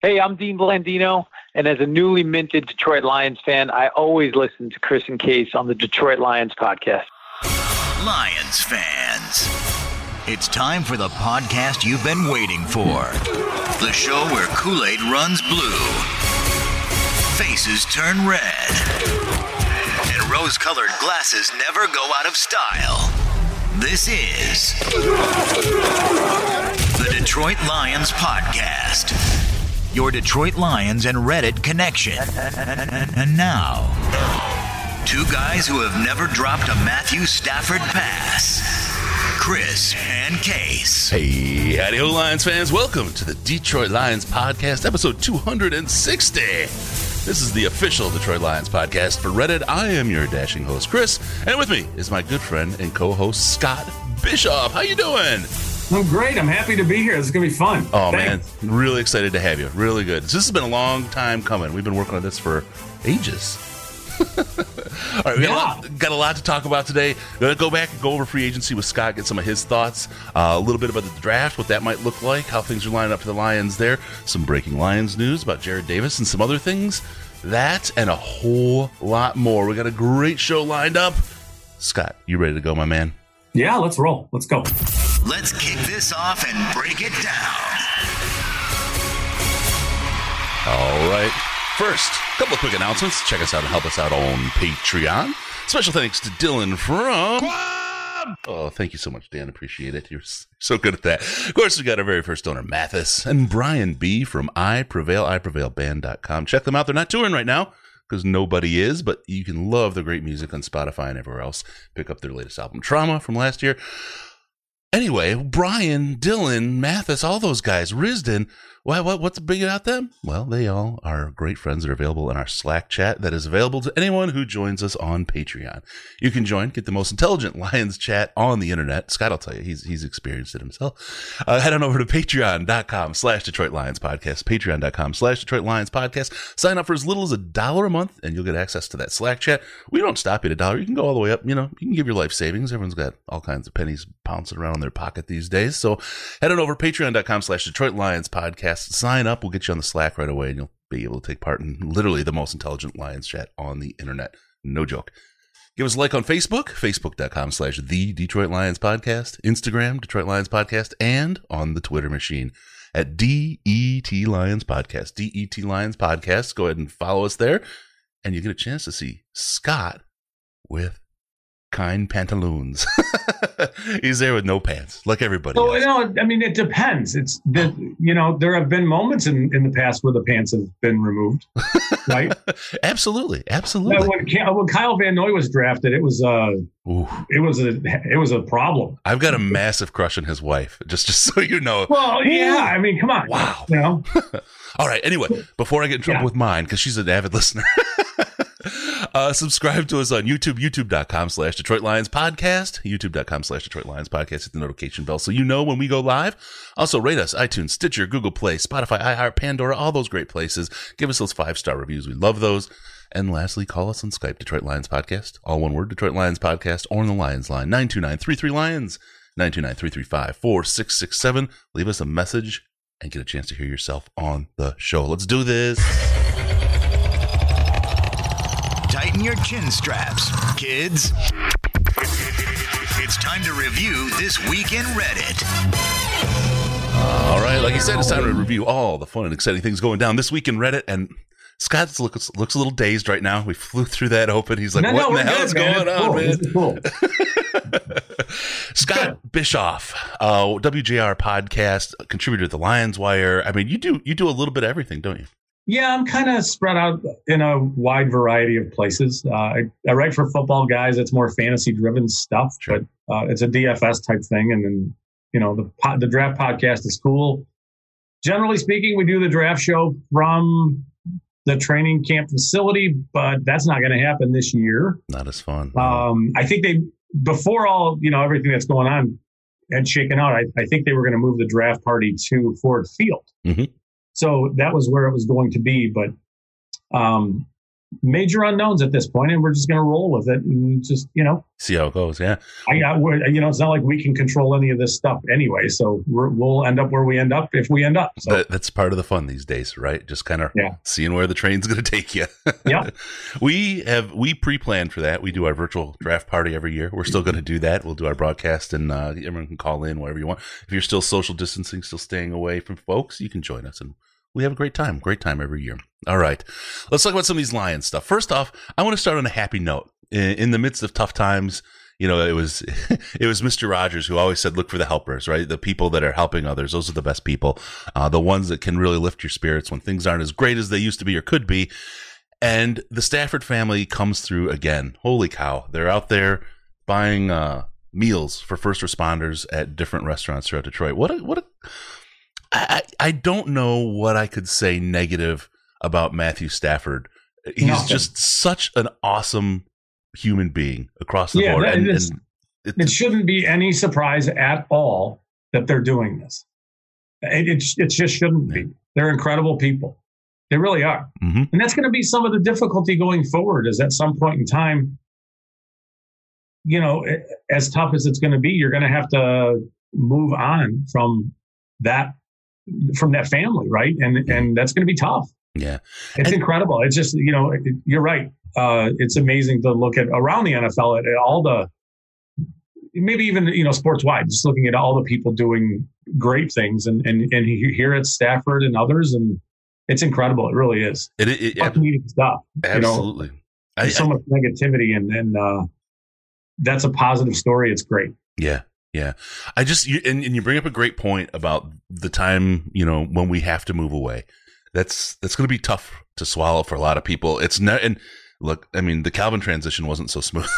Hey, I'm Dean Blandino, and as a newly minted Detroit Lions fan, I always listen to Chris and Case on the Detroit Lions podcast. Lions fans, it's time for the podcast you've been waiting for. The show where Kool Aid runs blue, faces turn red, and rose colored glasses never go out of style. This is the Detroit Lions Podcast, your Detroit Lions and Reddit connection. And now, two guys who have never dropped a Matthew Stafford pass Chris and Case. Hey, howdy ho, Lions fans. Welcome to the Detroit Lions Podcast, episode 260. This is the official Detroit Lions podcast for Reddit. I am your dashing host, Chris, and with me is my good friend and co-host, Scott Bischoff. How you doing? I'm great. I'm happy to be here. This is gonna be fun. Oh Thanks. man, really excited to have you. Really good. This has been a long time coming. We've been working on this for ages. All right, we got, a lot, got a lot to talk about today. Gonna go back and go over free agency with Scott, get some of his thoughts, uh, a little bit about the draft, what that might look like, how things are lining up for the Lions there, some breaking Lions news about Jarrad Davis and some other things. That and a whole lot more. We got a great show lined up. Scott, you ready to go, my man? Yeah, let's roll. Let's go. Let's kick this off and break it down. All right. First, a couple of quick announcements. Check us out and help us out on Patreon. Special thanks to Dylan from. Oh, thank you so much, Dan. Appreciate it. You're so good at that. Of course, we got our very first donor, Mathis, and Brian B from I Prevail, I Prevail iprevailband.com. Check them out. They're not touring right now because nobody is, but you can love the great music on Spotify and everywhere else. Pick up their latest album, Trauma, from last year. Anyway, Brian, Dylan, Mathis, all those guys, Risden, why, what, what's big about them? Well, they all are great friends that are available in our Slack chat that is available to anyone who joins us on Patreon. You can join, get the most intelligent Lions chat on the internet. Scott will tell you, he's, he's experienced it himself. Uh, head on over to patreon.com slash Detroit Lions podcast, patreon.com slash Detroit Lions podcast. Sign up for as little as a dollar a month and you'll get access to that Slack chat. We don't stop at a dollar. You can go all the way up. You know, you can give your life savings. Everyone's got all kinds of pennies pouncing around in their pocket these days. So head on over patreon.com slash Detroit Lions podcast sign up. We'll get you on the Slack right away, and you'll be able to take part in literally the most intelligent Lions chat on the internet. No joke. Give us a like on Facebook, facebook.com slash the Detroit Lions Podcast, Instagram, Detroit Lions Podcast, and on the Twitter machine at DET Lions Podcast. DET Lions Podcast. Go ahead and follow us there, and you get a chance to see Scott with kind pantaloons. He's there with no pants, like everybody. So else. you know, I mean, it depends. It's the you know, there have been moments in, in the past where the pants have been removed, right? absolutely, absolutely. when, when Kyle Van Noy was drafted, it was uh Ooh. it was a it was a problem. I've got a massive crush on his wife. Just, just so you know. Well, yeah, I mean, come on, Wow. you know, All right. Anyway, before I get in trouble Yeah. with mine, because she's an avid listener, uh, subscribe to us on YouTube, youtube.com slash Detroit Lions Podcast, youtube.com slash Detroit Lions Podcast. Hit the notification bell so you know when we go live. Also, rate us iTunes, Stitcher, Google Play, Spotify, iHeart, Pandora, all those great places. Give us those five star reviews. We love those. And lastly, call us on Skype, Detroit Lions Podcast. All one word, Detroit Lions Podcast, or on the Lions line, 929 33 Lions, 929 335 4667. Leave us a message and get a chance to hear yourself on the show. Let's do this. Tighten your chin straps, kids. It's time to review this week in Reddit. All right, like I said, it's time to review all the fun and exciting things going down this week in Reddit. And Scott looks looks a little dazed right now. We flew through that open. He's like, no, "What no, in the hell good, is man. going It's on, cool. man?" Cool. Scott Bischoff, uh, WJR podcast contributor to the Lions Wire. I mean, you do you do a little bit of everything, don't you? Yeah, I'm kind of spread out in a wide variety of places. Uh, I, I write for football guys. It's more fantasy driven stuff, but uh, it's a DFS type thing. And then, you know, the the draft podcast is cool. Generally speaking, we do the draft show from the training camp facility, but that's not going to happen this year. Not as fun. Um, I think they before all, you know, everything that's going on had shaken out. I, I think they were going to move the draft party to Ford Field. Mhm. So that was where it was going to be. But um, major unknowns at this point, and we're just going to roll with it and just you know see how it goes. Yeah, I, I you know it's not like we can control any of this stuff anyway, so we will end up where we end up if we end up. So. That, that's part of the fun these days, right? Just kind of yeah. seeing where the train's going to take you. yeah, we have we pre-planned for that. We do our virtual draft party every year. We're still going to do that. We'll do our broadcast, and uh, everyone can call in wherever you want. If you're still social distancing, still staying away from folks, you can join us and we have a great time. Great time every year. All right. Let's talk about some of these lion stuff. First off, I want to start on a happy note. In, in the midst of tough times, you know, it was it was Mr. Rogers who always said, "Look for the helpers, right? The people that are helping others. Those are the best people. Uh, the ones that can really lift your spirits when things aren't as great as they used to be or could be." And the Stafford family comes through again. Holy cow! They're out there buying uh, meals for first responders at different restaurants throughout Detroit. What a what a I, I don't know what I could say negative about Matthew Stafford. He's Nothing. just such an awesome human being across the yeah, board. And, and it shouldn't be any surprise at all that they're doing this. It, it, it just shouldn't be. They're incredible people. They really are. Mm-hmm. And that's going to be some of the difficulty going forward is at some point in time, you know, as tough as it's going to be, you're going to have to move on from that from that family, right? And and that's going to be tough. Yeah, it's and, incredible. It's just you know it, you're right. Uh, it's amazing to look at around the NFL at, at all the maybe even you know sports wide, just looking at all the people doing great things, and and and here at Stafford and others, and it's incredible. It really is. It, it, it ab- stuff. Absolutely. You know? There's I, so much negativity, and and uh, that's a positive story. It's great. Yeah, yeah. I just, you, and, and you bring up a great point about the time, you know, when we have to move away. That's, that's going to be tough to swallow for a lot of people. It's not, and look, I mean, the Calvin transition wasn't so smooth.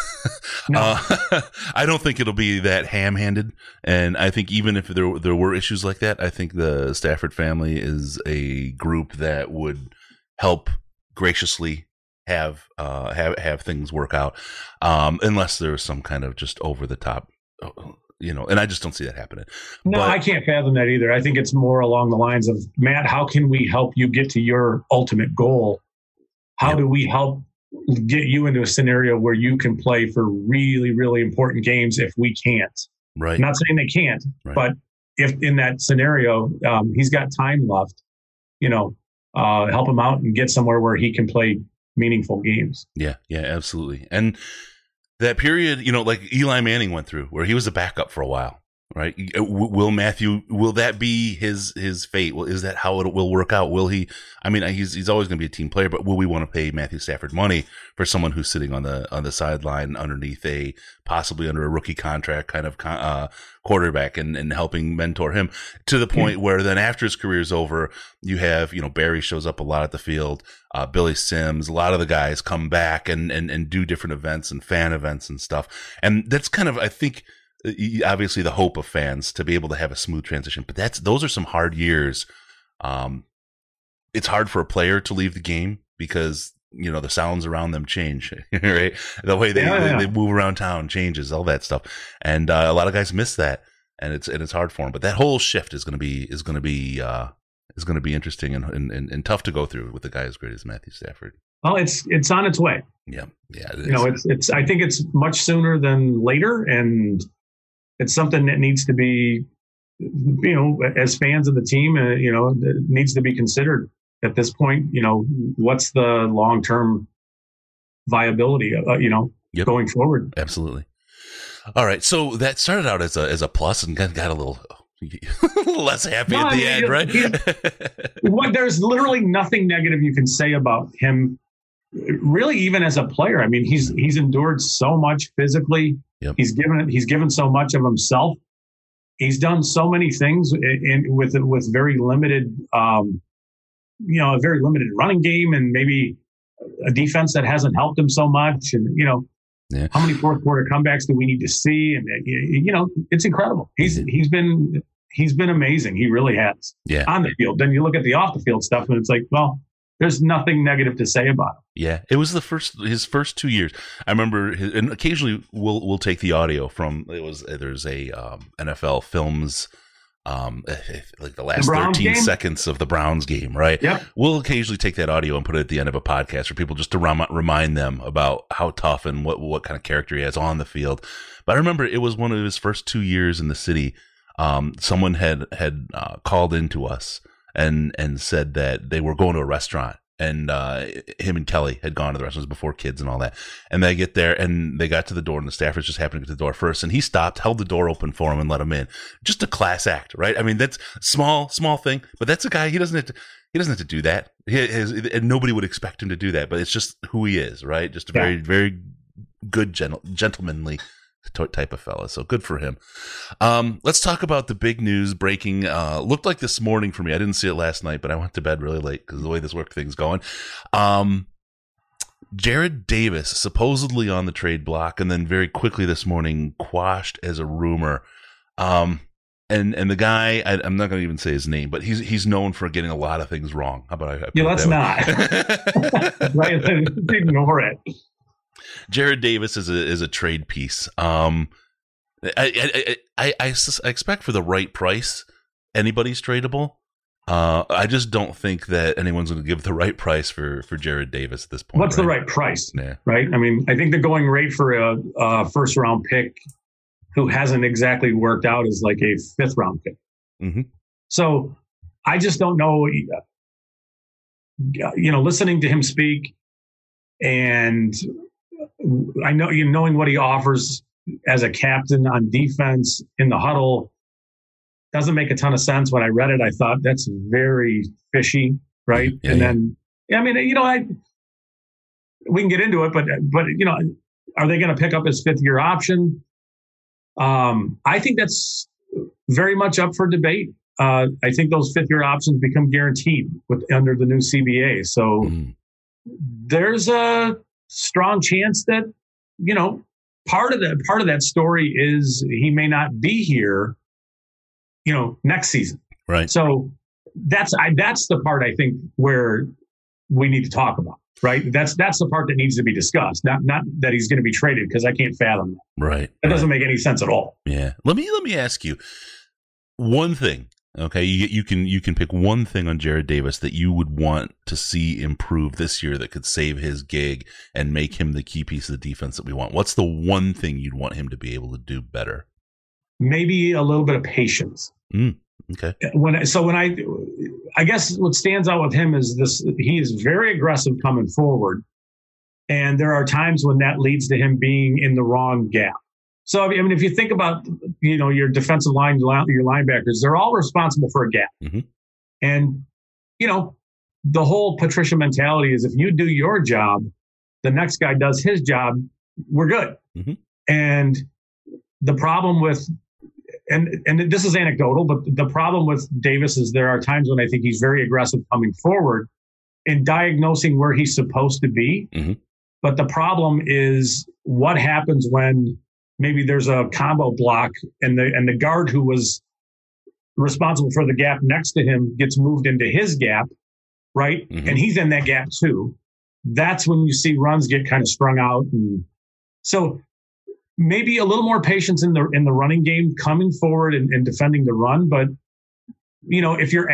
No. Uh, I don't think it'll be that ham handed. And I think even if there, there were issues like that, I think the Stafford family is a group that would help graciously have uh have have things work out um unless there's some kind of just over the top you know, and I just don't see that happening. No, but, I can't fathom that either. I think it's more along the lines of Matt, how can we help you get to your ultimate goal? How yeah. do we help get you into a scenario where you can play for really, really important games if we can't? Right. I'm not saying they can't, right. but if in that scenario um, he's got time left, you know, uh, help him out and get somewhere where he can play meaningful games. Yeah, yeah, absolutely. And that period, you know, like Eli Manning went through, where he was a backup for a while, right? Uh, will Matthew? Will that be his his fate? Well, is that how it will work out? Will he? I mean, he's he's always going to be a team player, but will we want to pay Matthew Stafford money for someone who's sitting on the on the sideline underneath a possibly under a rookie contract kind of uh, quarterback and and helping mentor him to the point mm-hmm. where then after his career is over, you have you know Barry shows up a lot at the field, uh, Billy Sims, a lot of the guys come back and and and do different events and fan events and stuff, and that's kind of I think obviously the hope of fans to be able to have a smooth transition. But that's those are some hard years. Um, it's hard for a player to leave the game because you know the sounds around them change, right? The way they, yeah, yeah. they, move around town changes, all that stuff, and uh, a lot of guys miss that, and it's and it's hard for them. But that whole shift is going to be is going to be uh, is going to be interesting and, and, and tough to go through with a guy as great as Matthew Stafford. Well, it's it's on its way. Yeah, yeah. you know, it's it's. I think it's much sooner than later, and it's something that needs to be, you know, as fans of the team, uh, you know, needs to be considered at this point. You know, what's the long term viability, uh, you know, yep. going forward? Absolutely. All right, so that started out as a as a plus and got, got a little less happy no, at the end, right? what, there's literally nothing negative you can say about him. Really, even as a player, I mean, he's he's endured so much physically Yep. He's given he's given so much of himself. He's done so many things in, in with with very limited, um, you know, a very limited running game, and maybe a defense that hasn't helped him so much. And you know, yeah. how many fourth quarter comebacks do we need to see? And you know, it's incredible. He's he's been he's been amazing. He really has. Yeah. On the field. Then you look at the off the field stuff, and it's like, well, there's nothing negative to say about him. Yeah, it was the first his first two years. I remember, his, and occasionally we'll we'll take the audio from it was there's a um, NFL Films um, like the last The 13 game? seconds of the Browns game, right? Yep. We'll occasionally take that audio and put it at the end of a podcast for people just to rem- remind them about how tough and what, what kind of character he has on the field. But I remember it was one of his first two years in the city. Um, someone had, had, uh, called into us and, and said that they were going to a restaurant and, uh, him and Kelly had gone to the restaurants before kids and all that. And they get there and they got to the door and the Staffords just happened to get to the door first. And he stopped, held the door open for him and let him in. Just a class act, right? I mean, that's small, small thing, but that's a guy, he doesn't have to, he doesn't have to do that. He has, and nobody would expect him to do that, but it's just who he is, right? Just a very, very good, gentle, gentlemanly type of fella. So good for him. Um, let's talk about the big news breaking. Uh, looked like this morning for me. I didn't see it last night, but I went to bed really late because the way this work thing's going. Um, Jarrad Davis supposedly on the trade block, and then very quickly this morning quashed as a rumor. Um, and and the guy, I, I'm not going to even say his name, but he's he's known for getting a lot of things wrong. How about I? I Yeah, let's that not. Ignore it. Jarrad Davis is a is a trade piece. Um, I I, I I I expect for the right price, anybody's tradable. Uh, I just don't think that anyone's going to give the right price for for Jarrad Davis at this point. What's the right price? Yeah. Right. I mean, I think the going rate for a, a first round pick who hasn't exactly worked out is like a fifth round pick. Mhm. So I just don't know. You know, listening to him speak, and I know you knowing what he offers as a captain on defense in the huddle doesn't make a ton of sense. When I read it, I thought that's very fishy, right? Yeah, and yeah. then, yeah, I mean, you know, I we can get into it, but but you know, are they going to pick up his fifth year option? Um, I think that's very much up for debate. Uh, I think those fifth year options become guaranteed with under the new CBA. So Mm. there's a strong chance that you know part of that part of that story is he may not be here you know next season Right. so that's I, that's the part i think where we need to talk about right that's that's the part that needs to be discussed not not that he's going to be traded because i can't fathom that Right. that doesn't make any sense at all Yeah. Let me let me ask you one thing. Okay, you, you can you can pick one thing on Jarrad Davis that you would want to see improve this year that could save his gig and make him the key piece of the defense that we want. What's the one thing you'd want him to be able to do better? maybe a little bit of patience hmm, Okay. when so when I I guess what stands out with him is this he is very aggressive coming forward, and there are times when that leads to him being in the wrong gap. So I mean, if you think about you know your defensive line, your linebackers, they're all responsible for a gap, Mhm. and you know the whole Patricia mentality is if you do your job, the next guy does his job, we're good. Mhm. And the problem with and and this is anecdotal, but the problem with Davis is there are times when I think he's very aggressive coming forward in diagnosing where he's supposed to be. Mhm. But the problem is what happens when maybe there's a combo block and the and the guard who was responsible for the gap next to him gets moved into his gap, right? Mhm. And he's in that gap too. That's when you see runs get kind of strung out and so maybe a little more patience in the in the running game coming forward and, and defending the run but you know if you're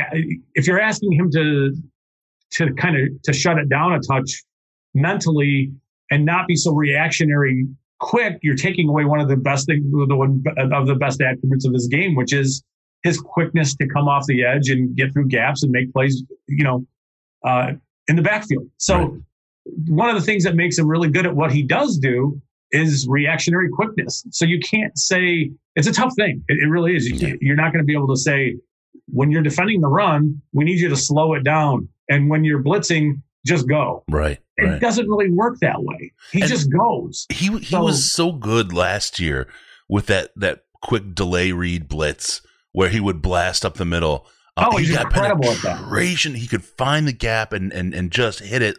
if you're asking him to to kind of to shut it down a touch mentally and not be so reactionary quick you're taking away one of the best thing the one of the best attributes of his game which is his quickness to come off the edge and get through gaps and make plays you know uh, in the backfield so Right. one of the things that makes him really good at what he does do is reactionary quickness. So you can't say it's a tough thing. It, it really is. You you're not going to be able to say when you're defending the run, we need you to slow it down, and when you're blitzing, just go. Right. It Right. doesn't really work that way. He And- just goes. He he So- was so good last year with that that quick delay read blitz where he would blast up the middle. Uh, Oh, he he's got incredible at that. penetration. He could find the gap and, and, and just hit it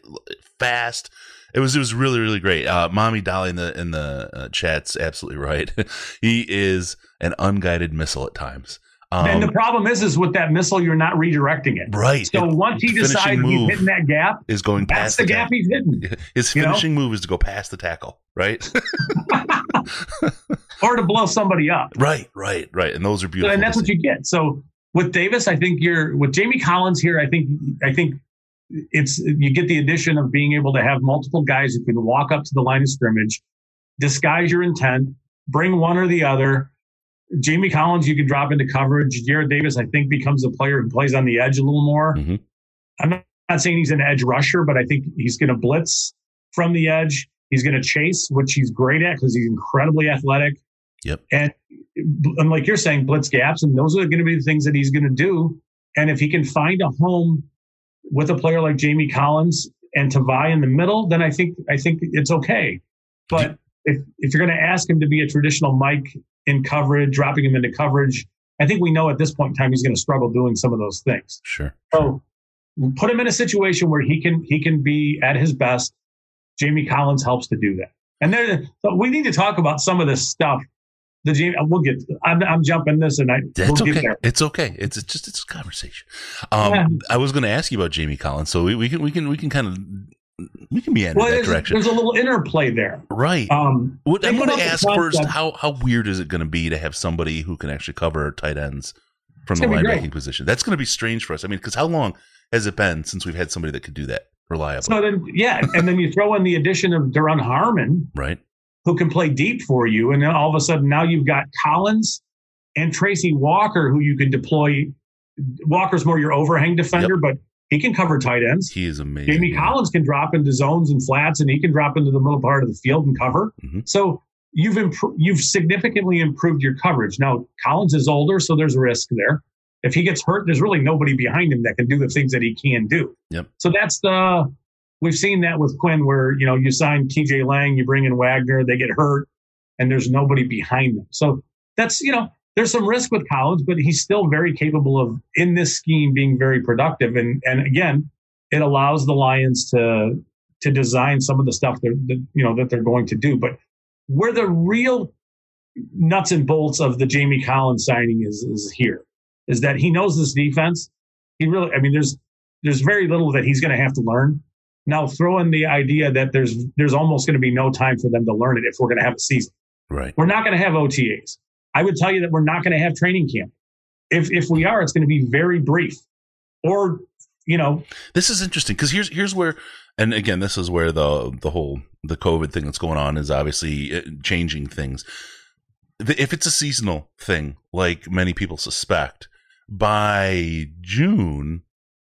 fast. It was it was really really great. Uh, Mommy Dolly in the in the uh, chat's absolutely right. he is an unguided missile at times. Um, and the problem is, is with that missile, you're not redirecting it. right. So It- once he decides he's hitting that gap, is going that's past the the, gap he's hitting. His You know? finishing move is to go past the tackle, right? or to blow somebody up. Right, right, right. And those are beautiful. And that's what you get. So with Davis, I think you're with Jamie Collins here. I think I think it's you get the addition of being able to have multiple guys who can walk up to the line of scrimmage, disguise your intent, bring one or the other. Jamie Collins, you can drop into coverage. Jarrad Davis, I think, becomes a player who plays on the edge a little more. Mm-hmm. I'm not, not saying he's an edge rusher, but I think he's going to blitz from the edge. He's going to chase, which he's great at because he's incredibly athletic. Yep. And, and like you're saying, blitz gaps, and those are going to be the things that he's going to do. And if he can find a home with a player like Jamie Collins and Tavai in the middle, then I think I think it's okay. But if if you're going to ask him to be a traditional Mike in coverage, dropping him into coverage, I think we know at this point in time he's going to struggle doing some of those things. Sure. So put him in a situation where he can he can be at his best. Jamie Collins helps to do that. And there, so we need to talk about some of this stuff the Jamie, we'll get. I'm, I'm jumping this, and I. That's we'll okay. It's okay. It's, it's just it's a conversation. Um, yeah. I was going to ask you about Jamie Collins, so we, we can we can we can kind of we can be in well, that direction. There's a little interplay there, right? Um, I'm going to ask first how how weird is it going to be to have somebody who can actually cover tight ends from the linebacking position? That's going to be strange for us. I mean, because how long has it been since we've had somebody that could do that reliably? So then, yeah, and then you throw in the addition of Duron Harmon, right? who can play deep for you. And then all of a sudden now you've got Collins and Tracy Walker who you can deploy. Walker's more your overhang defender, yep. but he can cover tight ends. He is amazing. Jamie yeah. Collins can drop into zones and flats, and he can drop into the middle part of the field and cover. Mm-hmm. So you've impro- you've significantly improved your coverage. Now Collins is older, so there's a risk there. If he gets hurt, there's really nobody behind him that can do the things that he can do. Yep. So that's the we've seen that with Quinn, where you know you sign T.J. Lang, you bring in Wagner, they get hurt, and there's nobody behind them. So that's you know there's some risk with Collins, but he's still very capable of in this scheme being very productive. And and again, it allows the Lions to to design some of the stuff that, that you know that they're going to do. But where the real nuts and bolts of the Jamie Collins signing is is here is that he knows this defense. He really, I mean, there's there's very little that he's going to have to learn. Now throw in the idea that there's there's almost going to be no time for them to learn it if we're going to have a season. Right. We're not going to have OTAs. I would tell you that we're not going to have training camp. If if we are, it's going to be very brief. Or you know, this is interesting because here's here's where, and again, this is where the the whole the COVID thing that's going on is obviously uh, changing things. If it's a seasonal thing, like many people suspect, by June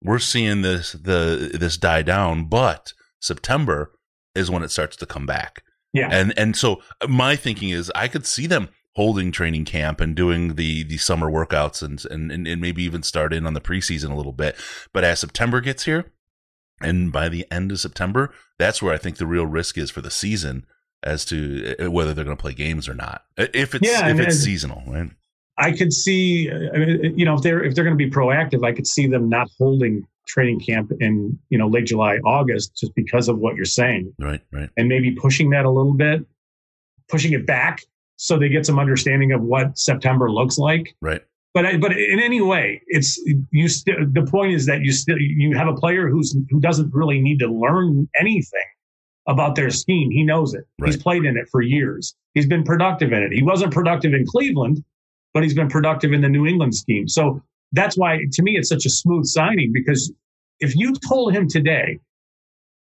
we're seeing this the this die down, but September is when it starts to come back. Yeah. And and so my thinking is I could see them holding training camp and doing the the summer workouts and and and maybe even start in on the preseason a little bit. But as September gets here, and by the end of September, that's where I think the real risk is for the season as to uh, whether they're going to play games or not. If it's yeah, if it's seasonal, right? I could see, uh, you know, if they're if they're going to be proactive, I could see them not holding training camp in you know late July, August, just because of what you're saying. Right, right. And maybe pushing that a little bit, pushing it back so they get some understanding of what September looks like. Right. But but in any way, it's you. St- the point is that you still you have a player who's who doesn't really need to learn anything about their scheme. He knows it. Right. He's played in it for years. He's been productive in it. He wasn't productive in Cleveland but he's been productive in the New England scheme. So that's why, to me, it's such a smooth signing because if you told him today,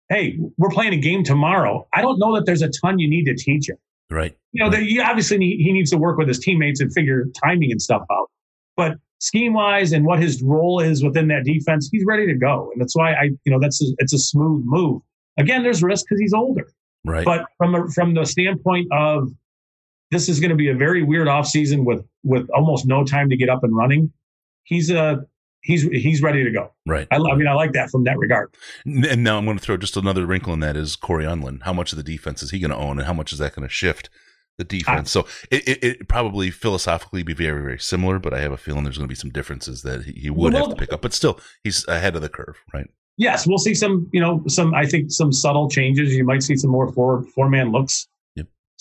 hey, we're playing a game tomorrow, I don't know that there's a ton you need to teach him. Right. You know, right. you obviously need, he needs to work with his teammates and figure timing and stuff out. But scheme wise and what his role is within that defense, he's ready to go. And that's why I, you know, that's a, it's a smooth move. Again, there's risk because he's older. Right. But from a, from the standpoint of this is going to be a very weird offseason with with almost no time to get up and running. He's a he's he's ready to go. Right. I, I, mean, I like that from that regard. And now I'm going to throw just another wrinkle in that is Cory Undlin. How much of the defense is he going to own, and how much is that going to shift the defense? I, so it, it, it, probably philosophically be very very similar, but I have a feeling there's going to be some differences that he, he would well, have to pick up. But still, he's ahead of the curve, right? Yes, we'll see some. You know, some I think some subtle changes. You might see some more four four man looks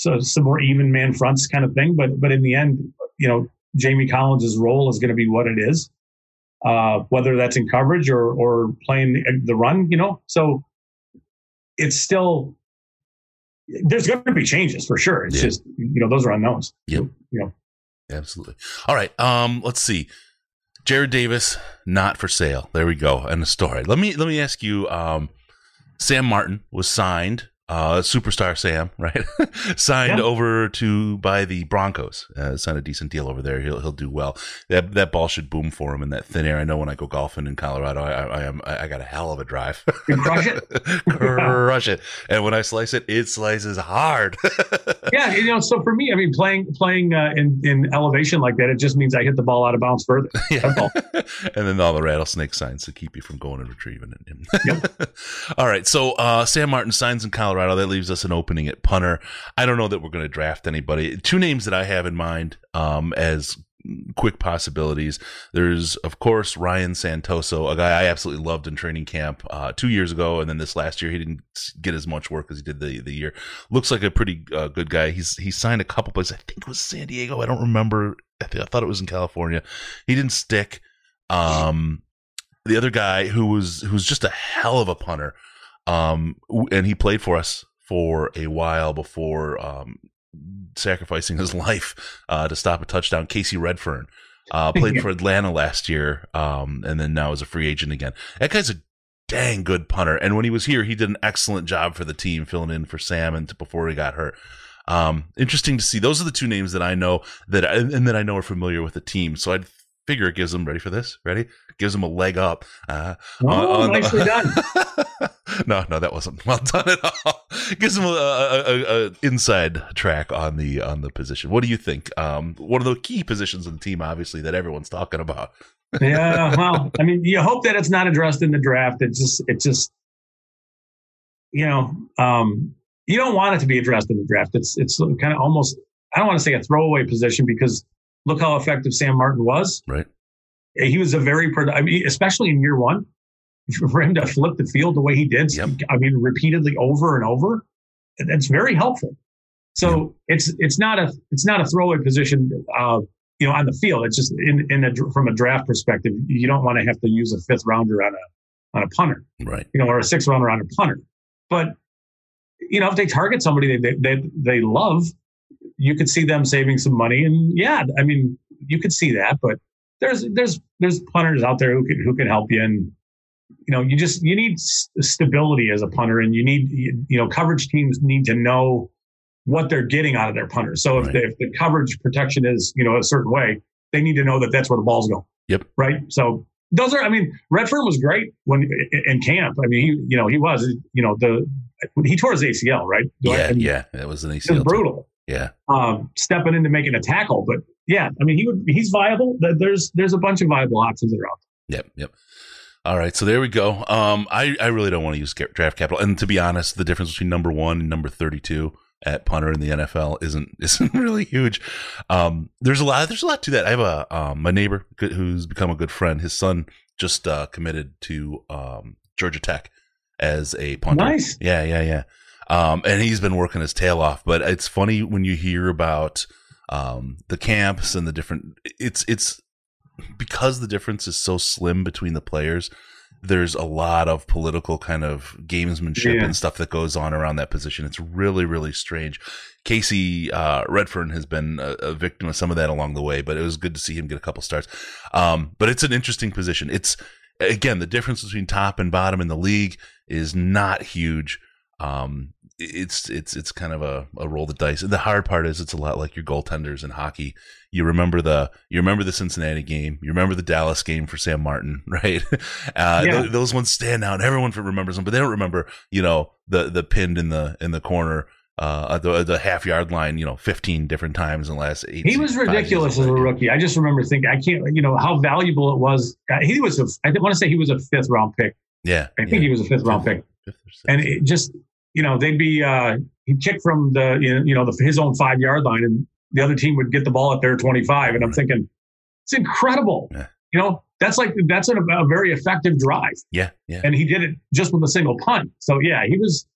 so some more even man fronts kind of thing. But but in the end, you know, Jamie Collins' role is going to be what it is, uh, whether that's in coverage or or playing the, run. You know, so it's still there's going to be changes for sure. It's Yeah. just you know those are unknowns. Yep. You know, Absolutely. All right. Um, let's see. Jarrad Davis not for sale. There we go. And the story. Let me let me ask you. Um, Sam Martin was signed. Uh, superstar Sam, right? signed Yeah. over to by the Broncos. Uh, signed a decent deal over there. He'll he'll do well. That that ball should boom for him in that thin air. I know when I go golfing in Colorado, I, I, I am I got a hell of a drive. Crush it? crush it. And when I slice it, it slices hard. yeah, you know. So for me, I mean, playing playing uh, in in elevation like that, it just means I hit the ball out of bounds further. Yeah. and then all the rattlesnake signs to keep you from going and retrieving it. yep. all right. So uh, Sam Martin signs in Colorado. That leaves us an opening at punter. I don't know that we're going to draft anybody. Two names that I have in mind um, as quick possibilities. There's, of course, Ryan Santoso, a guy I absolutely loved in training camp uh, two years ago, and then this last year he didn't get as much work as he did the the year. Looks like a pretty uh, good guy. He's he signed a couple places. I think it was San Diego. I don't remember. I, think, I thought it was in California. He didn't stick. Um, the other guy who was who's just a hell of a punter, um, and he played for us for a while before um, sacrificing his life uh, to stop a touchdown. Kasey Redfern uh, played for Atlanta last year, um, and then now is a free agent again. That guy's a dang good punter, and when he was here, he did an excellent job for the team, filling in for Sam and before he got hurt. Um, interesting to see. Those are the two names that I know that I, and that I know are familiar with the team. So I'd figure it gives them ready for this. Ready? Gives them a leg up. Uh, Oh, nicely done. no, no, that wasn't well done at all. Gives them a, a, a, inside track on the on the position. What do you think? Um, one of the key positions in the team, obviously, that everyone's talking about. yeah, well, I mean, you hope that it's not addressed in the draft. It just, it just, you know, um, you don't want it to be addressed in the draft. It's, it's kind of almost, I don't want to say a throwaway position because look how effective Sam Martin was. Right. He was a very, I mean, especially in year one, for him to flip the field the way he did. Yep. I mean, repeatedly over and over. That's very helpful. So it's it's not a it's not a throwaway position. Uh, you know, on the field. It's just in, in a, from a draft perspective, you don't want to have to use a fifth rounder on a on a punter, Right. you know, or a sixth rounder on a punter. But you know, if they target somebody they they, they love, you could see them saving some money. And yeah, I mean, you could see that. But there's there's there's punters out there who can who can help you. And you know, you just you need stability as a punter, and you need you know coverage teams need to know what they're getting out of their punters. So if, Right. the, if the coverage protection is you know a certain way, they need to know that that's where the ball's going. Yep. Right. So those are. I mean, Redford was great when in camp. I mean, he you know he was you know the he tore his ACL right. Do Yeah, I mean, yeah. That was an It was ACL. brutal. Yeah. Um, stepping into making a tackle, but yeah, I mean he would he's viable. There- There's there's a bunch of viable options that are out. Yep, yep. All right, so there we go. Um, I, I really don't want to use draft capital, and to be honest, the difference between number one and number thirty-two at punter in the NFL isn't isn't really huge. Um, there's a lot. There's a lot to that. I have a um, my neighbor who's become a good friend. His son just uh, committed to um, Georgia Tech as a punter. Nice. Yeah, yeah, yeah. Um, and he's been working his tail off. But it's funny when you hear about um, the camps and the different. It's it's because the difference is so slim between the players. There's a lot of political kind of gamesmanship Yeah. and stuff that goes on around that position. It's really, really strange. Kasey uh, Redfern has been a, a victim of some of that along the way, but it was good to see him get a couple starts. Um, but it's an interesting position. It's again the difference between top and bottom in the league is not huge. Um, it's it's it's kind of a, a roll the dice. And The hard part is it's a lot like your goaltenders in hockey. You remember the you remember the Cincinnati game. You remember the Dallas game for Sam Martin, right? Uh, Yeah. th- those ones stand out. Everyone remembers them, but they don't remember you know the the pinned in the in the corner. Uh, the, the half yard line, you know, 15 different times in the last eight. He was ridiculous as a rookie. I just remember thinking, I can't, you know, how valuable it was. Uh, He was, a, I want to say he was a fifth round pick. Yeah. I think yeah. he was a fifth round pick. Fifth. And it just, you know, they'd be, uh, he'd kick from the, you know, the, his own five yard line and the other team would get the ball at their 25. And I'm thinking, it's incredible. Yeah. You know, that's like, that's a, a very effective drive. yeah. Yeah. And he did it just with a single punt. So yeah, he was,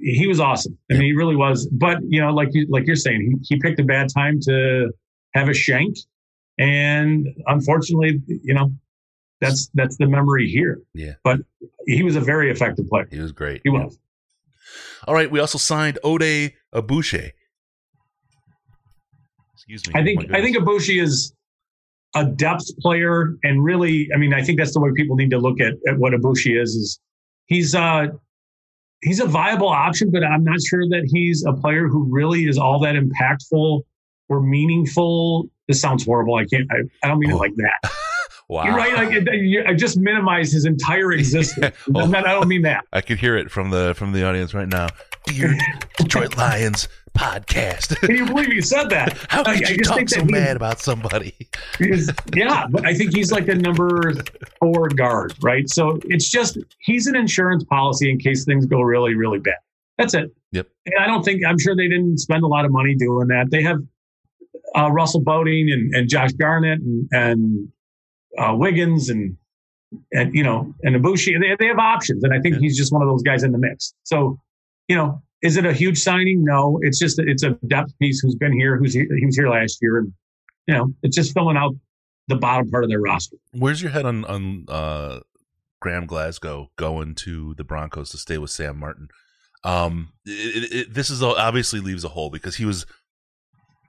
he was awesome. I mean, he really was. But you know, like you, like you're saying, he, he picked a bad time to have a shank. And unfortunately, you know, that's, that's the memory here. Yeah. But he was a very effective player. He was great. He was. All right, we also signed Oday Aboushi. Excuse me. I think Oh I think Aboushi is a depth player, and really, I mean, I think that's the way people need to look at, at what Aboushi is. Is he's uh he's a viable option, but I'm not sure that he's a player who really is all that impactful or meaningful. This sounds horrible. I can't. I, I don't mean it Oh. like that. wow. You're right. Like I just minimized his entire existence. Oh. I don't mean that. I could hear it from the from the audience right now. Dear Detroit Lions podcast. Can you believe you said that? How I- could I you just talk think so mad about somebody? Yeah, but I think he's like a number four guard, right? So it's just he's an insurance policy in case things go really, really bad. That's it. Yep. And I don't think I'm sure they didn't spend a lot of money doing that. They have uh, Russell Bodine and, and Josh Garnett and, and uh, Wiggins and and you know and Aboushi. They, they have options, and I think Yeah. he's just one of those guys in the mix. So you know, is it a huge signing? No, it's just it's a depth piece who's been here, who's he, he was here last year, and you know, it's just filling out the bottom part of their roster. Where's your head on on uh, Graham Glasgow going to the Broncos to stay with Sam Martin? Um, it, it, this is obviously leaves a hole because he was,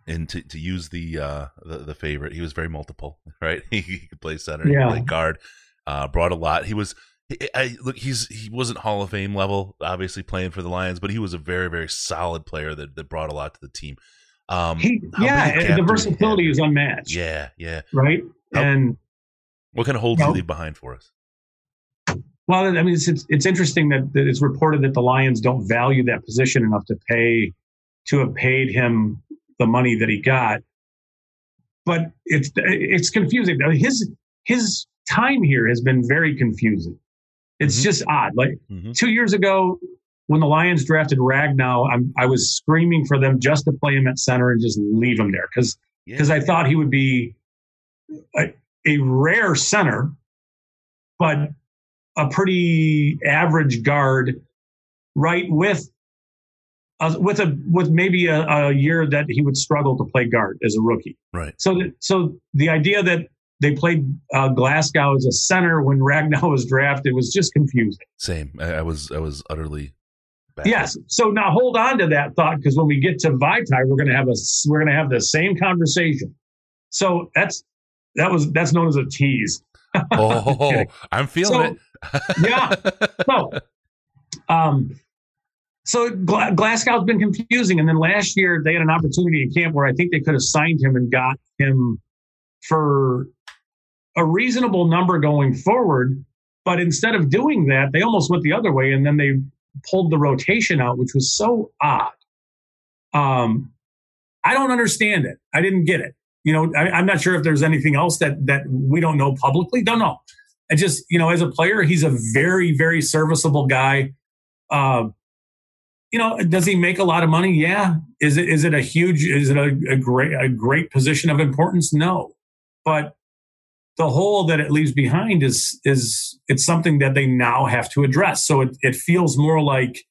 and to, to use the, uh, the the favorite, he was very multiple, right? he could play center, he could play guard, uh, brought a lot. He was. I, I look. He's he wasn't Hall of Fame level, obviously playing for the Lions, but he was a very very solid player that, that brought a lot to the team. Um, He, yeah, big a and gap the versatility is unmatched, Yeah, yeah. right? How- And What kind of holes do No. you leave behind for us? well, I mean, it's it's, it's interesting that, that it's reported that the Lions don't value that position enough to pay to have paid him the money that he got. But it's it's confusing. His his time here has been very confusing. It's Mhm. just odd. Like Mhm. two years ago, when the Lions drafted Ragnow, I'm, I was screaming for them just to play him at center and just leave him there because Yeah. because I thought he would be a, a rare center, but a pretty average guard, right? With a, with a with maybe a, a year that he would struggle to play guard as a rookie. Right. So th- so the idea that they played uh, Glasgow as a center when Ragnow was drafted was just confusing. Same. I, I was I was utterly. Yes. So now hold on to that thought because when we get to Vaitai, we're going to have a we're going to have the same conversation. So that's that was that's known as a tease. Oh. I'm feeling yeah. it. Yeah. So, um, so Gla- Glasgow's been confusing, and then last year they had an opportunity in camp where I think they could have signed him and got him for a reasonable number going forward. But instead of doing that, they almost went the other way, and then they pulled the rotation out, which was so odd. Um, I don't understand it. I didn't get it. You know, I, I'm not sure if there's anything else that that we don't know publicly. Don't know. I just, you know, as a player, he's a very, very serviceable guy. Uh, you know, does he make a lot of money? Yeah. Is it is it a huge? Is it a, a great a great position of importance? No. But the hole that it leaves behind is is it's something that they now have to address. So it, it feels more like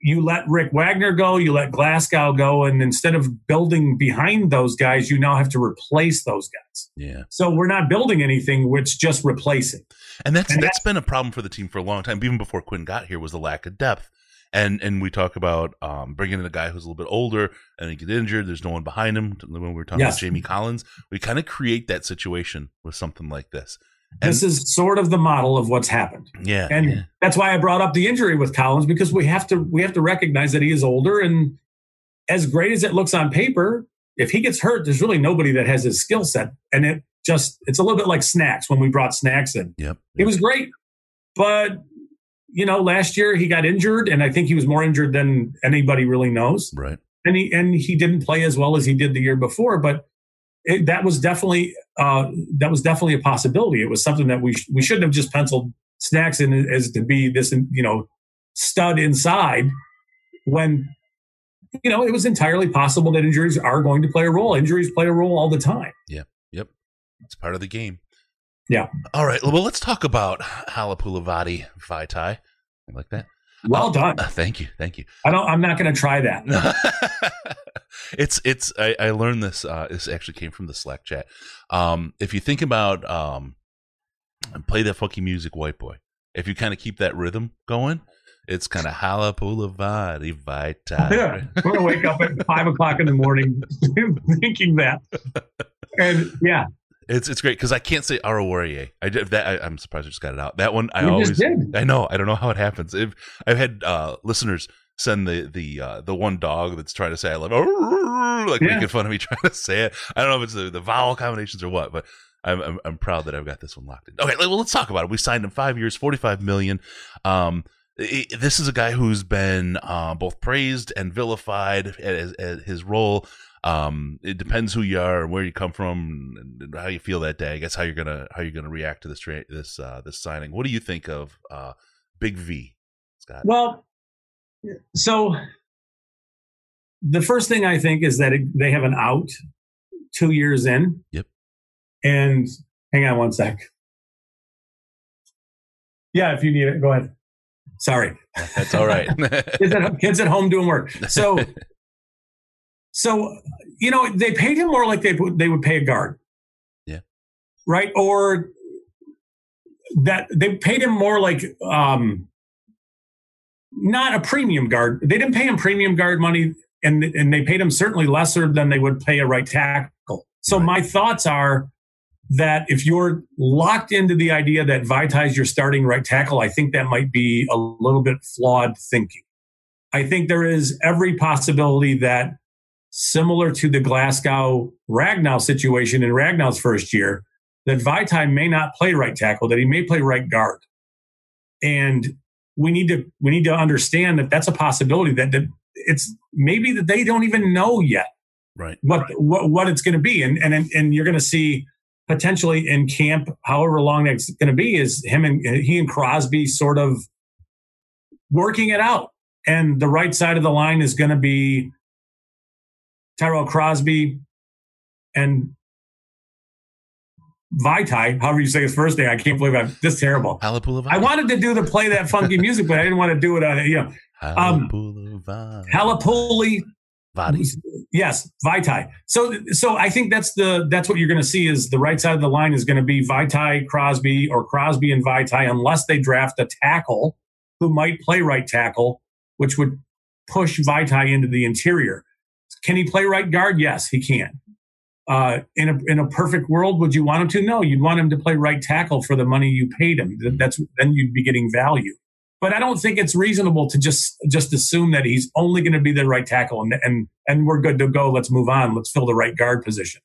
you let Rick Wagner go, you let Glasgow go, and instead of building behind those guys, you now have to replace those guys. Yeah. So we're not building anything; it's just replacing. And that's And that's been a problem for the team for a long time. Even before Quinn got here, was the lack of depth. And and we talk about um, bringing in a guy who's a little bit older and he get injured. There's no one behind him. When we were talking Yes. about Jamie Collins, we kind of create that situation with something like this. And- this is sort of the model of what's happened, Yeah, and yeah. that's why I brought up the injury with Collins because we have to we have to recognize that he is older, and as great as it looks on paper, if he gets hurt, there's really nobody that has his skill set, and it just it's a little bit like Snacks when we brought Snacks in. Yep. He was great, but you know, last year he got injured, and I think he was more injured than anybody really knows. right. and he and he didn't play as well as he did the year before, but it, that was definitely uh, that was definitely a possibility. It was something that we sh- we shouldn't have just penciled Snacks in as to be this you know stud inside when you know it was entirely possible that injuries are going to play a role. Injuries play a role all the time. Yeah. Yep. It's part of the game. Yeah. All right. Well, let's talk about Halapoulivaati Vaitai. I like that. Well done. Uh, thank you. Thank you. I don't. I'm not going to try that. it's it's I, I learned this uh this actually came from the slack chat um if you think about um play that funky music white boy if you kind of keep that rhythm going It's kind of Halapoulivari Vita. Yeah, we're gonna wake up at five o'clock in the morning thinking that, and yeah, It's it's great because I can't say Arawariye. I did that. I, I'm surprised I just got it out. That one I You always. I know. I don't know how it happens. If I've had uh, listeners send the the uh, the one dog that's trying to say I love like Yeah. making fun of me trying to say it. I don't know if it's the, the vowel combinations or what, but I'm, I'm I'm proud that I've got this one locked in. Okay, well let's talk about it. We signed him five years, forty five million. Um, i- this is a guy who's been uh, both praised and vilified as, as his role. Um, it depends who you are and where you come from and, how you feel that day. I guess how you're gonna how you're gonna react to this tra- this uh, this signing. What do you think of uh, Big V, Scott? Well, so the first thing I think is that it, they have an out two years in. Yep. And hang on one sec. Yeah, if you need it, go ahead. Sorry. That's all right. kids at, kids at home doing work. So, so you know, they paid him more like they would- they would pay a guard. Yeah. Right. Or that they paid him more like um not a premium guard. They didn't pay him premium guard money, and and they paid him certainly lesser than they would pay a right tackle. So Right. my thoughts are that if you're locked into the idea that Vaitai is your starting right tackle, I think that might be a little bit flawed thinking. I think there is every possibility that similar to the Glasgow Ragnow situation in Ragnow's first year, that Vaitai may not play right tackle, that he may play right guard. And we need to we need to understand that that's a possibility that, that it's maybe that they don't even know yet right. what what, what it's going to be and and and you're going to see potentially in camp however long that's going to be is him and he and Crosby sort of working it out and the right side of the line is going to be Tyrell Crosby and Vaitai, however you say his first name. I can't believe I'm this terrible. I wanted to do the play that funky music, but I didn't want to do it on you know um. Halapuli Vadi. Yes, Vaitai. So, so I think that's the that's what you're going to see is the right side of the line is going to be Vaitai, Crosby, or Crosby and Vaitai, unless they draft a tackle who might play right tackle, which would push Vaitai into the interior. Can he play right guard? Yes, he can. Uh, in a in a perfect world, would you want him to? No, you'd want him to play right tackle for the money you paid him. That's then you'd be getting value. But I don't think it's reasonable to just just assume that he's only going to be the right tackle and and and we're good to go. Let's move on. Let's fill the right guard position.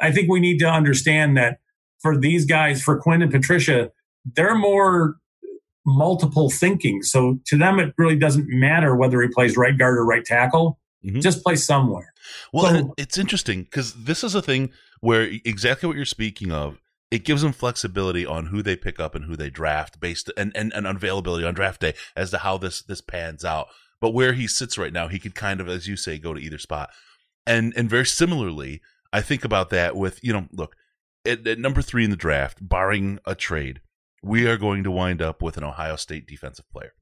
I think we need to understand that for these guys, for Quinn and Patricia, they're more multiple thinking. So to them, it really doesn't matter whether he plays right guard or right tackle. Mhm. Just play somewhere. Well, So- it- it's interesting because this is a thing where exactly what you're speaking of. It gives them flexibility on who they pick up and who they draft based and, and, and availability on draft day as to how this this pans out. But where he sits right now, he could kind of, as you say, go to either spot. And and very similarly, I think about that with you know, look at, at number three in the draft, barring a trade, we are going to wind up with an Ohio State defensive player.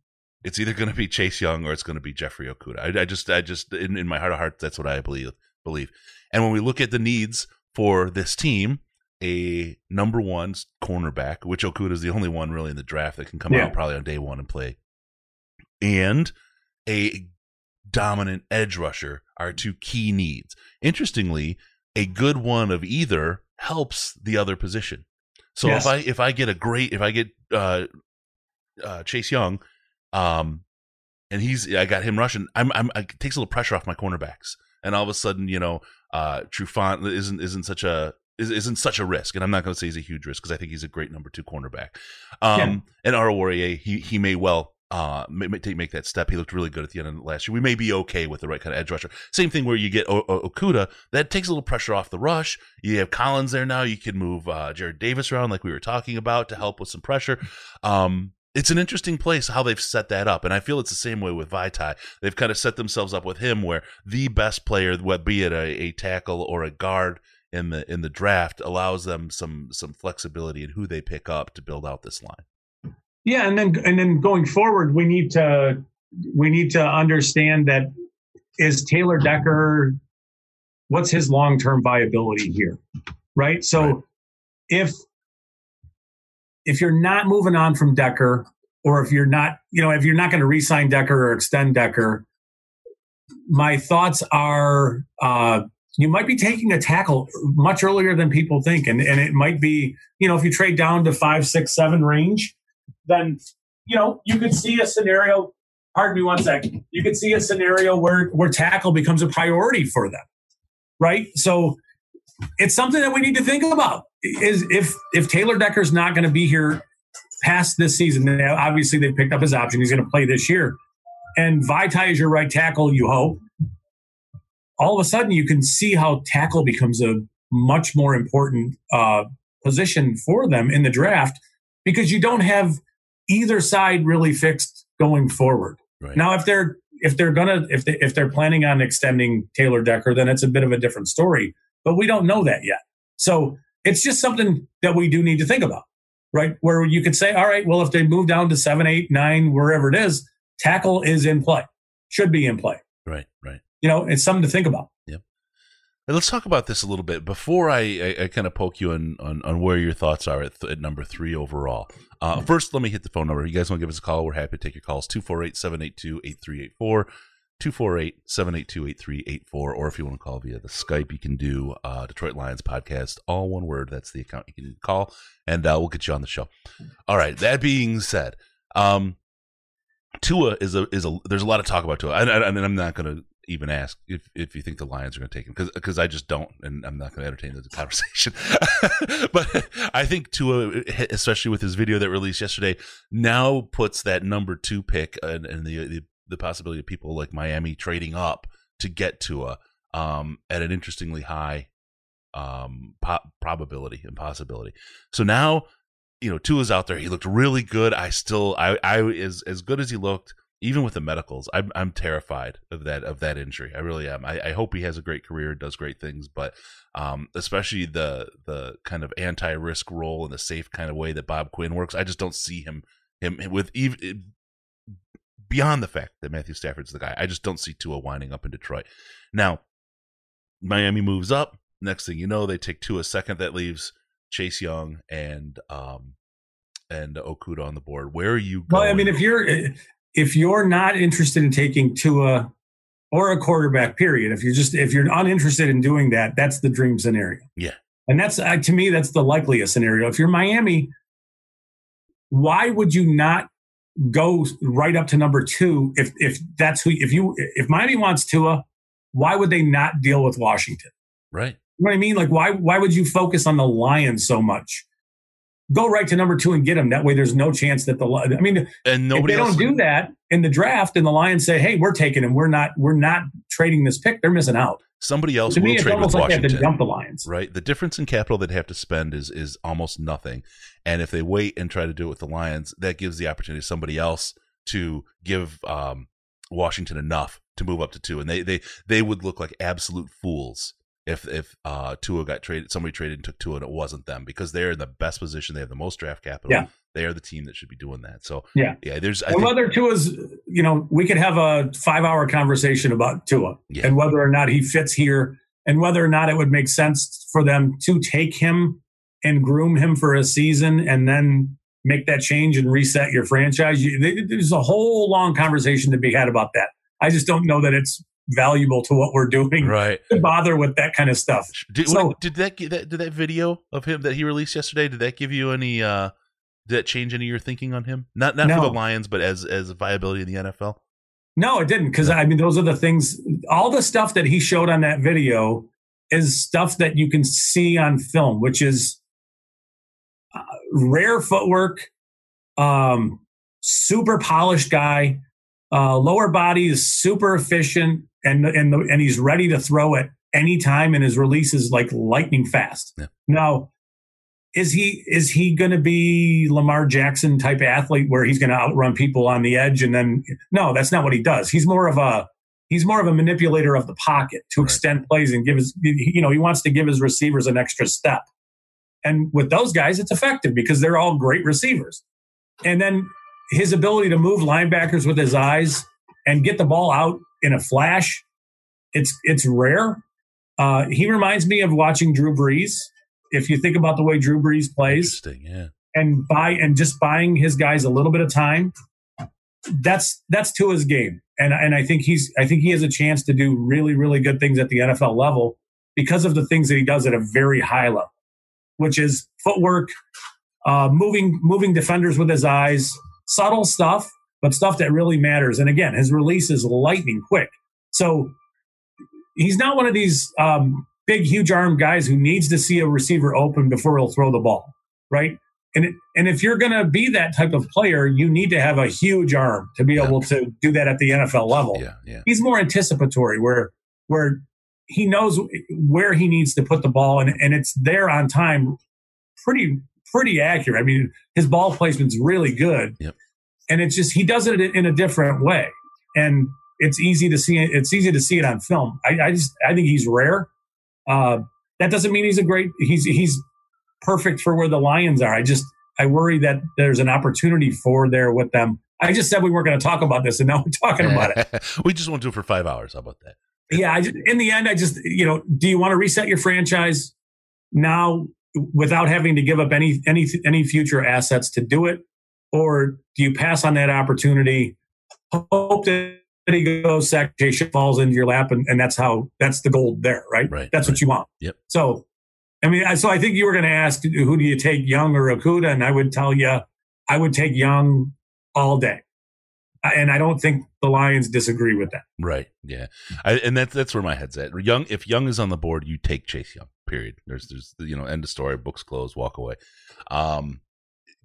It's either going to be Chase Young or it's going to be Jeffrey Okudah. I, I just, I just, in, in my heart of hearts, that's what I believe. Believe. And when we look at the needs for this team, a number one cornerback, which Okudah is the only one really in the draft that can come Yeah. out probably on day one and play, and a dominant edge rusher are two key needs. Interestingly, a good one of either helps the other position. So Yes. if I if I get a great if I get uh, uh, Chase Young, um, and he's I got him rushing, I'm I'm it takes a little pressure off my cornerbacks, and all of a sudden you know uh, Trufant isn't isn't such a is- isn't such a risk, and I'm not going to say he's a huge risk because I think he's a great number two cornerback. Um, and Oruwariye, he he may well uh make, make that step. He looked really good at the end of last year. We may be okay with the right kind of edge rusher. Same thing where you get o- o- Okudah, that takes a little pressure off the rush. You have Collins there now. You can move uh, Jarrad Davis around like we were talking about to help with some pressure. Um, it's an interesting place how they've set that up, and I feel it's the same way with Vaitai. They've kind of set themselves up with him where the best player, be it a, a tackle or a guard in the in the draft, allows them some some flexibility in who they pick up to build out this line. Yeah, and then and then going forward, we need to we need to understand that is Taylor Decker what's his long term viability here, right? So Right. if if you're not moving on from Decker, or if you're not, you know, if you're not going to re-sign Decker or extend Decker, my thoughts are uh, you might be taking a tackle much earlier than people think, and and it might be, you know, if you trade down to five, six, seven range, then you know you could see a scenario. Pardon me one second. You could see a scenario where where tackle becomes a priority for them, right? So it's something that we need to think about. Is if if Taylor Decker's not going to be here past this season, obviously they picked up his option. He's going to play this year, and Vaitai is your right tackle. You hope. All of a sudden, you can see how tackle becomes a much more important uh, position for them in the draft because you don't have either side really fixed going forward. Right. Now, if they're if they're gonna if they if they're planning on extending Taylor Decker, then it's a bit of a different story. But we don't know that yet. So it's just something that we do need to think about, right? Where you could say, all right, well, if they move down to seven, eight, nine, wherever it is, tackle is in play, should be in play. Right, right. You know, it's something to think about. Yep. let's talk about this a little bit before I, I, I kind of poke you on, on, on where your thoughts are at, th- at number three overall. Uh, mm-hmm. First, let me hit the phone number. You guys want to give us a call? We're happy to take your calls 248 782 8384. 248-782-8384 or if you want to call via the skype you can do uh, detroit lions podcast all one word that's the account you can call and uh, we'll get you on the show all right that being said um, tua is a is a there's a lot of talk about tua and, and i'm not going to even ask if, if you think the Lions are going to take him because because I just don't, and I'm not going to entertain the conversation. but I think Tua, especially with his video that released yesterday, now puts that number two pick and, and the, the the possibility of people like Miami trading up to get Tua um, at an interestingly high um, po- probability and possibility. So now, you know, Tua's out there. He looked really good. I still, I, I as as good as he looked, even with the medicals, I'm I'm terrified of that of that injury. I really am. I, I hope he has a great career, does great things, but um, especially the the kind of anti risk role in the safe kind of way that Bob Quinn works. I just don't see him him with even beyond the fact that Matthew Stafford's the guy. I just don't see Tua winding up in Detroit. Now, Miami moves up. Next thing you know, they take Tua second. That leaves Chase Young and um and Okudah on the board. Where are you going? Well, I mean, if you're if you're not interested in taking Tua or a quarterback, period. If you're just if you're uninterested in doing that, that's the dream scenario. Yeah, and that's uh, to me that's the likeliest scenario. If you're Miami, why would you not go right up to number two if if that's who if you if Miami wants Tua, why would they not deal with Washington? Right. You know what I mean? Like why why would you focus on the Lions so much? Go right to number two and get him. That way, there's no chance that the I mean, and nobody if they don't do that in the draft, and the Lions say, "Hey, we're taking him. We're not. We're not trading this pick." They're missing out. Somebody else to will me, trade with like Washington. jump the Lions, right? The difference in capital they'd have to spend is is almost nothing, and if they wait and try to do it with the Lions, that gives the opportunity to somebody else to give um, Washington enough to move up to two, and they they they would look like absolute fools if if uh, Tua got traded, somebody traded and took Tua, and it wasn't them because they're in the best position. They have the most draft capital. Yeah. They are the team that should be doing that. So yeah, yeah. There's I and think, whether Tua's, you know, we could have a five hour conversation about Tua yeah. and whether or not he fits here, and whether or not it would make sense for them to take him and groom him for a season and then make that change and reset your franchise. You, there's a whole long conversation to be had about that. I just don't know that it's valuable to what we're doing right to bother with that kind of stuff did, so, did that did that video of him that he released yesterday did that give you any uh did that change any of your thinking on him not not no. for the lions but as as viability in the nfl no it didn't because i mean those are the things all the stuff that he showed on that video is stuff that you can see on film which is rare footwork um super polished guy uh, lower body is super efficient and and the, and he's ready to throw at any time, and his release is like lightning fast. Yeah. Now, is he is he going to be Lamar Jackson type athlete where he's going to outrun people on the edge and then no, that's not what he does. He's more of a he's more of a manipulator of the pocket to right. extend plays and give his you know he wants to give his receivers an extra step. And with those guys, it's effective because they're all great receivers. And then his ability to move linebackers with his eyes and get the ball out in a flash, it's it's rare. Uh, he reminds me of watching Drew Brees. If you think about the way Drew Brees plays, yeah. and buy and just buying his guys a little bit of time. That's that's Tua's game, and and I think he's I think he has a chance to do really really good things at the NFL level because of the things that he does at a very high level, which is footwork, uh, moving moving defenders with his eyes, subtle stuff, but stuff that really matters. And again, his release is lightning quick. So he's not one of these um, big, huge arm guys who needs to see a receiver open before he'll throw the ball, right? And it, and if you're going to be that type of player, you need to have a huge arm to be yeah. able to do that at the NFL level. Yeah, yeah. He's more anticipatory, where where he knows where he needs to put the ball, and, and it's there on time, pretty pretty accurate. I mean, his ball placement's really good, yep. and it's just he does it in a different way, and it's easy to see. It, it's easy to see it on film. I, I just I think he's rare. Uh, that doesn't mean he's a great. He's he's perfect for where the Lions are. I just I worry that there's an opportunity for there with them. I just said we weren't going to talk about this, and now we're talking about it. we just went to it for five hours. How about that? Yeah, I just, in the end, I just you know, do you want to reset your franchise now without having to give up any any any future assets to do it, or do you pass on that opportunity? Hope that he goes sacrifice falls into your lap, and, and that's how that's the gold there, right? Right. That's right. what you want. Yep. So, I mean, so I think you were going to ask who do you take, Young or Okudah, and I would tell you, I would take Young all day and I don't think the Lions disagree with that. Right. Yeah. I, and that's that's where my head's at. Young, if Young is on the board, you take Chase Young. Period. There's there's you know end of story. Books closed. Walk away. Um,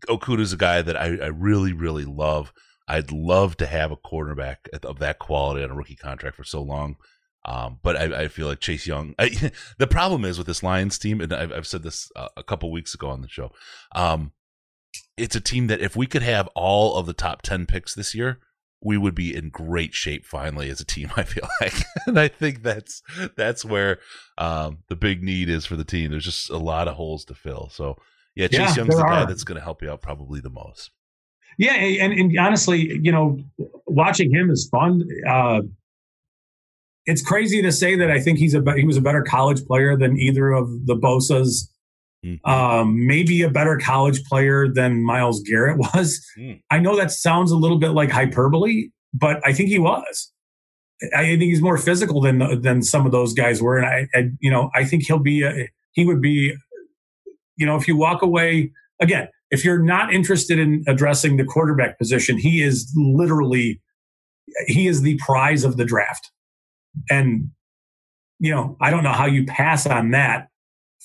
is a guy that I, I really really love. I'd love to have a quarterback of that quality on a rookie contract for so long. Um, but I, I, feel like Chase Young. I, the problem is with this Lions team, and I've, I've said this uh, a couple weeks ago on the show. Um, it's a team that if we could have all of the top ten picks this year, we would be in great shape finally as a team. I feel like, and I think that's that's where um, the big need is for the team. There's just a lot of holes to fill. So yeah, Chase yeah, Young's the guy that's going to help you out probably the most. Yeah, and, and honestly, you know, watching him is fun. Uh, it's crazy to say that I think he's a he was a better college player than either of the Bosa's Mm-hmm. Um, maybe a better college player than Myles Garrett was. Mm. I know that sounds a little bit like hyperbole, but I think he was. I think he's more physical than than some of those guys were, and I, I you know, I think he'll be a, he would be, you know, if you walk away again, if you're not interested in addressing the quarterback position, he is literally he is the prize of the draft, and you know, I don't know how you pass on that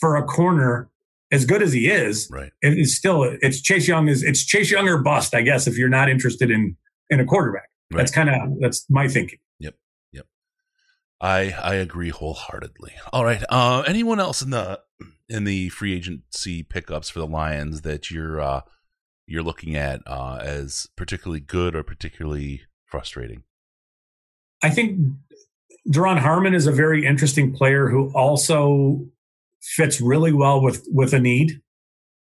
for a corner as good as he is, right. it's still it's Chase Young is it's Chase Young or bust, I guess, if you're not interested in in a quarterback. Right. That's kind of that's my thinking. Yep. Yep. I I agree wholeheartedly. All right. Uh anyone else in the in the free agency pickups for the Lions that you're uh you're looking at uh as particularly good or particularly frustrating? I think Duron Harmon is a very interesting player who also fits really well with with a need,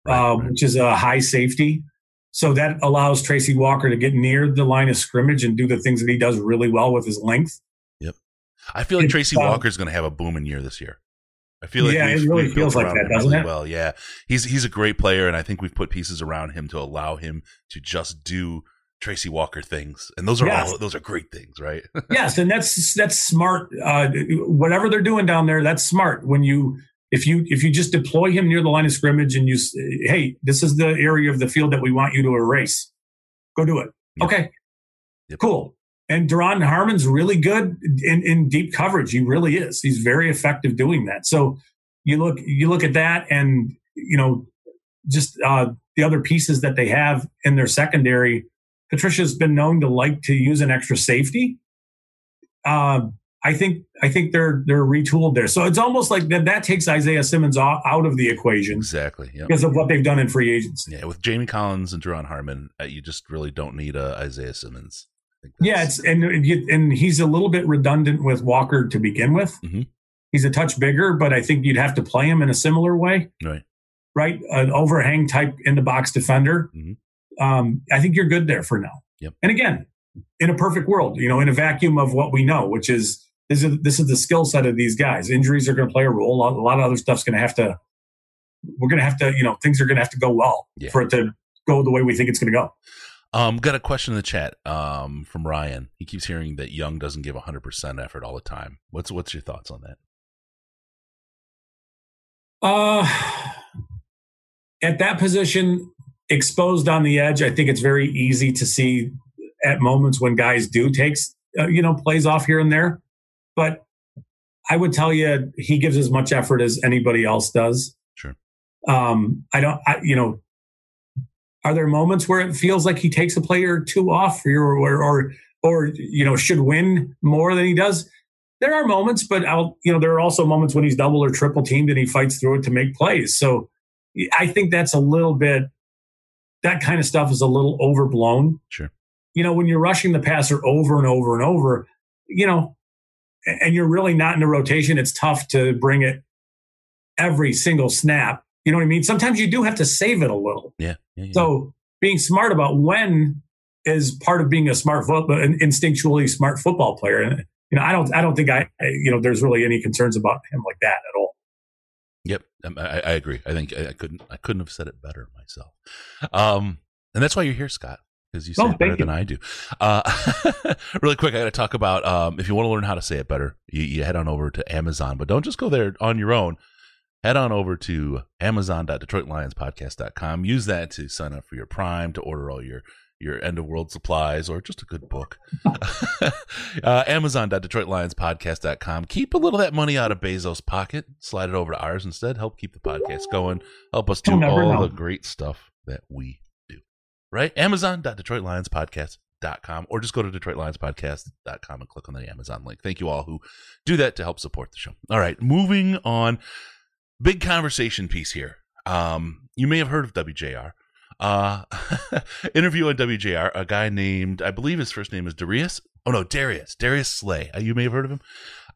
right, uh, right. which is a high safety. So that allows Tracy Walker to get near the line of scrimmage and do the things that he does really well with his length. Yep, I feel like it's, Tracy uh, Walker is going to have a booming year this year. I feel like yeah, it really feels like that, doesn't really it? Well, yeah, he's he's a great player, and I think we've put pieces around him to allow him to just do Tracy Walker things, and those are yes. all those are great things, right? yes, and that's that's smart. Uh, whatever they're doing down there, that's smart. When you if you if you just deploy him near the line of scrimmage and you say, hey this is the area of the field that we want you to erase. Go do it. Yep. okay. Yep. cool. And Duron Harmon's really good in, in deep coverage. He really is. He's very effective doing that. So you look you look at that and you know just uh, the other pieces that they have in their secondary Patricia's been known to like to use an extra safety. Uh, I think I think they're they're retooled there. So it's almost like that that takes Isaiah Simmons out, out of the equation. Exactly. Yep. Because of what they've done in free agency. Yeah, with Jamie Collins and Duron Harmon, uh, you just really don't need a Isaiah Simmons. Yeah, it's and and he's a little bit redundant with Walker to begin with. Mm-hmm. He's a touch bigger, but I think you'd have to play him in a similar way. Right. Right. An overhang type in the box defender. Mm-hmm. Um, I think you're good there for now. Yep. And again, in a perfect world, you know, in a vacuum of what we know, which is this is this is the skill set of these guys. Injuries are going to play a role. A lot of other stuff's going to have to we're going to have to, you know, things are going to have to go well Yeah. for it to go the way we think it's going to go. Um, got a question in the chat um, from Ryan. He keeps hearing that Young doesn't give 100% effort all the time. What's what's your thoughts on that? Uh, at that position, exposed on the edge, I think it's very easy to see at moments when guys do takes, uh, you know, plays off here and there. But I would tell you, he gives as much effort as anybody else does. Sure. Um, I don't, I, you know, are there moments where it feels like he takes a player two off or, or, or, or, you know, should win more than he does? There are moments, but I'll, you know, there are also moments when he's double or triple teamed and he fights through it to make plays. So I think that's a little bit, that kind of stuff is a little overblown. Sure. You know, when you're rushing the passer over and over and over, you know, and you're really not in a rotation, it's tough to bring it every single snap. You know what I mean? Sometimes you do have to save it a little. Yeah. yeah, yeah. So being smart about when is part of being a smart football, an instinctually smart football player. And you know, I don't, I don't think I, you know, there's really any concerns about him like that at all. Yep, um, I, I agree. I think I, I couldn't I couldn't have said it better myself. Um, and that's why you're here, Scott, because you say Oh, it better you. than I do. Uh, really quick, I got to talk about um, if you want to learn how to say it better, you, you head on over to Amazon, but don't just go there on your own. Head on over to amazon.detroitlionspodcast.com. Use that to sign up for your Prime, to order all your your end of world supplies or just a good book. uh, Amazon.detroitlionspodcast.com. Keep a little of that money out of Bezos' pocket. Slide it over to ours instead. Help keep the podcast going. Help us do all know. the great stuff that we. Right? Amazon.detroitlionspodcast.com or just go to detroitlionspodcast.com and click on the Amazon link. Thank you all who do that to help support the show. All right, moving on. Big conversation piece here. Um, you may have heard of WJR. Uh, interview on WJR, a guy named, I believe his first name is Darius. Oh no, Darius, Darius Slay. Uh, you may have heard of him.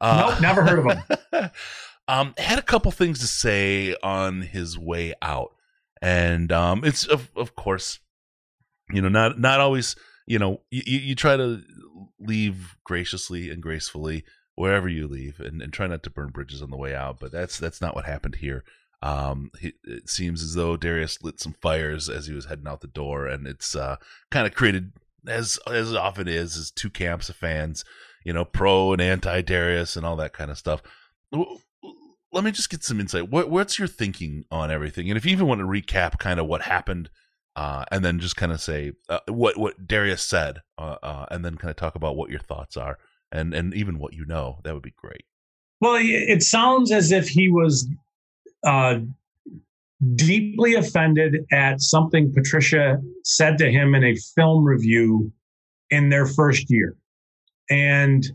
Uh, Nope, never heard of him. um, had a couple things to say on his way out, and um, it's of of course, you know, not not always. You know, you, you try to leave graciously and gracefully wherever you leave, and, and try not to burn bridges on the way out. But that's that's not what happened here. Um, it seems as though Darius lit some fires as he was heading out the door, and it's uh, kind of created as as often is is two camps of fans, you know, pro and anti Darius and all that kind of stuff. Let me just get some insight. What what's your thinking on everything? And if you even want to recap kind of what happened, uh, and then just kind of say uh, what what Darius said, uh, uh, and then kind of talk about what your thoughts are, and and even what you know, that would be great. Well, it sounds as if he was uh, deeply offended at something Patricia said to him in a film review in their first year. And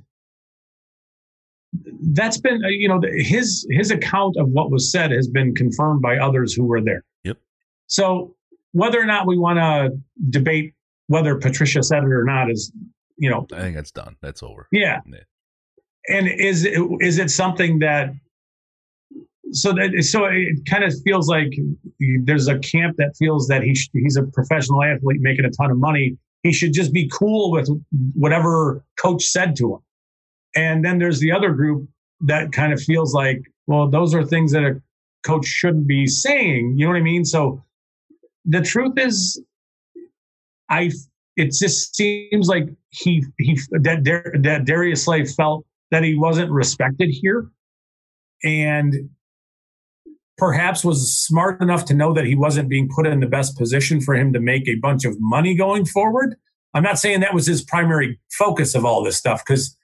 that's been, uh, you know, his his account of what was said has been confirmed by others who were there. Yep. So whether or not we want to debate whether Patricia said it or not is, you know, I think that's done. That's over. yeah. Yeah. And is it, is it something that so that so it kind of feels like there's a camp that feels that he sh- he's a professional athlete making a ton of money. He should just be cool with whatever coach said to him. And then there's the other group that kind of feels like, well, those are things that a coach shouldn't be saying. You know what I mean? So the truth is, I it just seems like he he that, that Darius Slay felt that he wasn't respected here, and perhaps was smart enough to know that he wasn't being put in the best position for him to make a bunch of money going forward. I'm not saying that was his primary focus of all this stuff because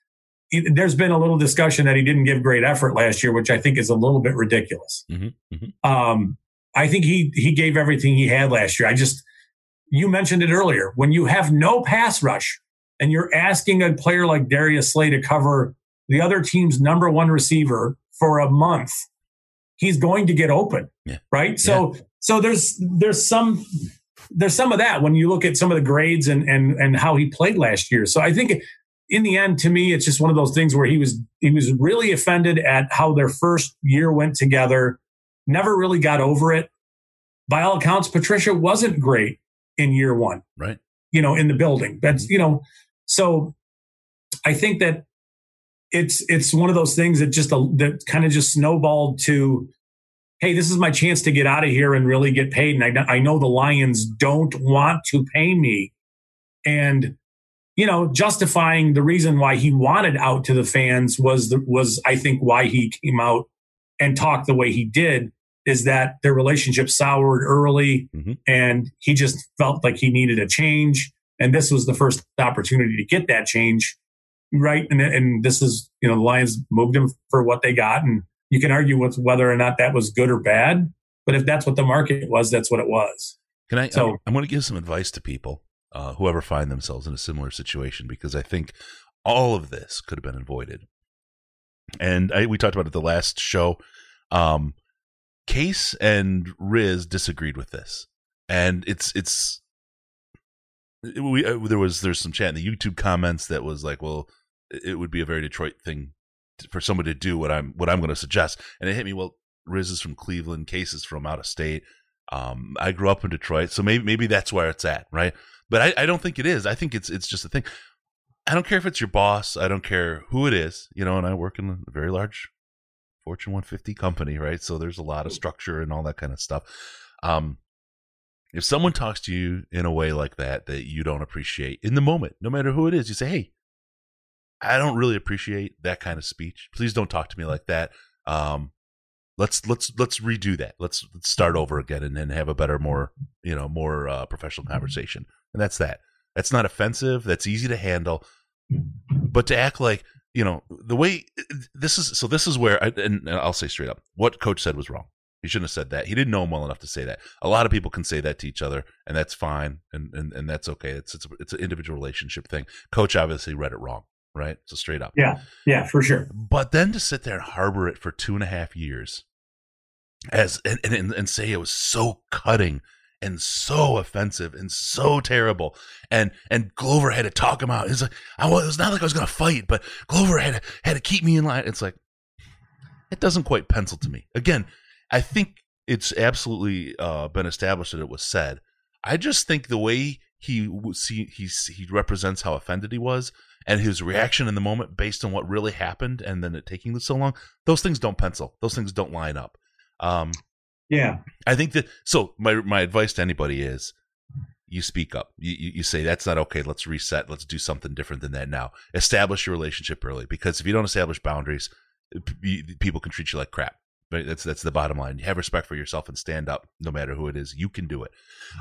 there's been a little discussion that he didn't give great effort last year, which I think is a little bit ridiculous. Mhm, mhm. Um, I think he he gave everything he had last year. I just you mentioned it earlier when you have no pass rush and you're asking a player like Darius Slay to cover the other team's number one receiver for a month, he's going to get open, Yeah. right? So so there's there's some there's some of that when you look at some of the grades and and and how he played last year. So I think in the end, to me, it's just one of those things where he was he was really offended at how their first year went together. Never really got over it. By all accounts, Patricia wasn't great in year one. Right. You know, in the building. That's mm-hmm. you know, so I think that it's it's one of those things that just uh, that kind of just snowballed to hey, this is my chance to get out of here and really get paid. And I, I know the Lions don't want to pay me. And, you know, justifying the reason why he wanted out to the fans was, the, was I think, why he came out and talked the way he did is that their relationship soured early mm-hmm. and he just felt like he needed a change. And this was the first opportunity to get that change. Right. And, and this is, you know, the Lions moved him for what they got. And you can argue with whether or not that was good or bad. But if that's what the market was, that's what it was. Can I? So, I'm, I'm going to give some advice to people, uh, whoever find themselves in a similar situation, because I think all of this could have been avoided. And I, we talked about it the last show. Um, Case and Riz disagreed with this, and it's it's we uh, there was there's some chat in the YouTube comments that was like, well, it would be a very Detroit thing for somebody to do what I'm what I'm going to suggest. And it hit me. Well, Riz is from Cleveland, Case is from out of state. Um, I grew up in Detroit, so maybe maybe that's where it's at, right? But I, I don't think it is. I think it's it's just a thing. I don't care if it's your boss. I don't care who it is. You know, and I work in a very large Fortune 150 company, right? So there's a lot of structure and all that kind of stuff. Um, if someone talks to you in a way like that that you don't appreciate in the moment, no matter who it is, you say, "Hey, I don't really appreciate that kind of speech. Please don't talk to me like that. Um, let's let's let's redo that. Let's, let's start over again and then have a better, more you know, more uh, professional conversation. And that's that. That's not offensive. That's easy to handle. But to act like you know the way this is, so this is where, I, and I'll say straight up, what coach said was wrong. He shouldn't have said that. He didn't know him well enough to say that. A lot of people can say that to each other, and that's fine, and and, and that's okay. It's it's it's an individual relationship thing. Coach obviously read it wrong right? So straight up. Yeah, yeah, for sure. But then to sit there and harbor it for two and a half years, as and and, and say it was so cutting and so offensive and so terrible, and and Glover had to talk him out. It's like I was, it was not like I was going to fight, but Glover had to, had to keep me in line. It's like it doesn't quite pencil to me. Again, I think it's absolutely uh, been established that it was said. I just think the way he see he he represents how offended he was and his reaction in the moment based on what really happened and then it taking so long those things don't pencil those things don't line up um, yeah i think that so my my advice to anybody is you speak up you, you say that's not okay let's reset let's do something different than that now establish your relationship early because if you don't establish boundaries people can treat you like crap Right? That's that's the bottom line. You have respect for yourself and stand up, no matter who it is. You can do it.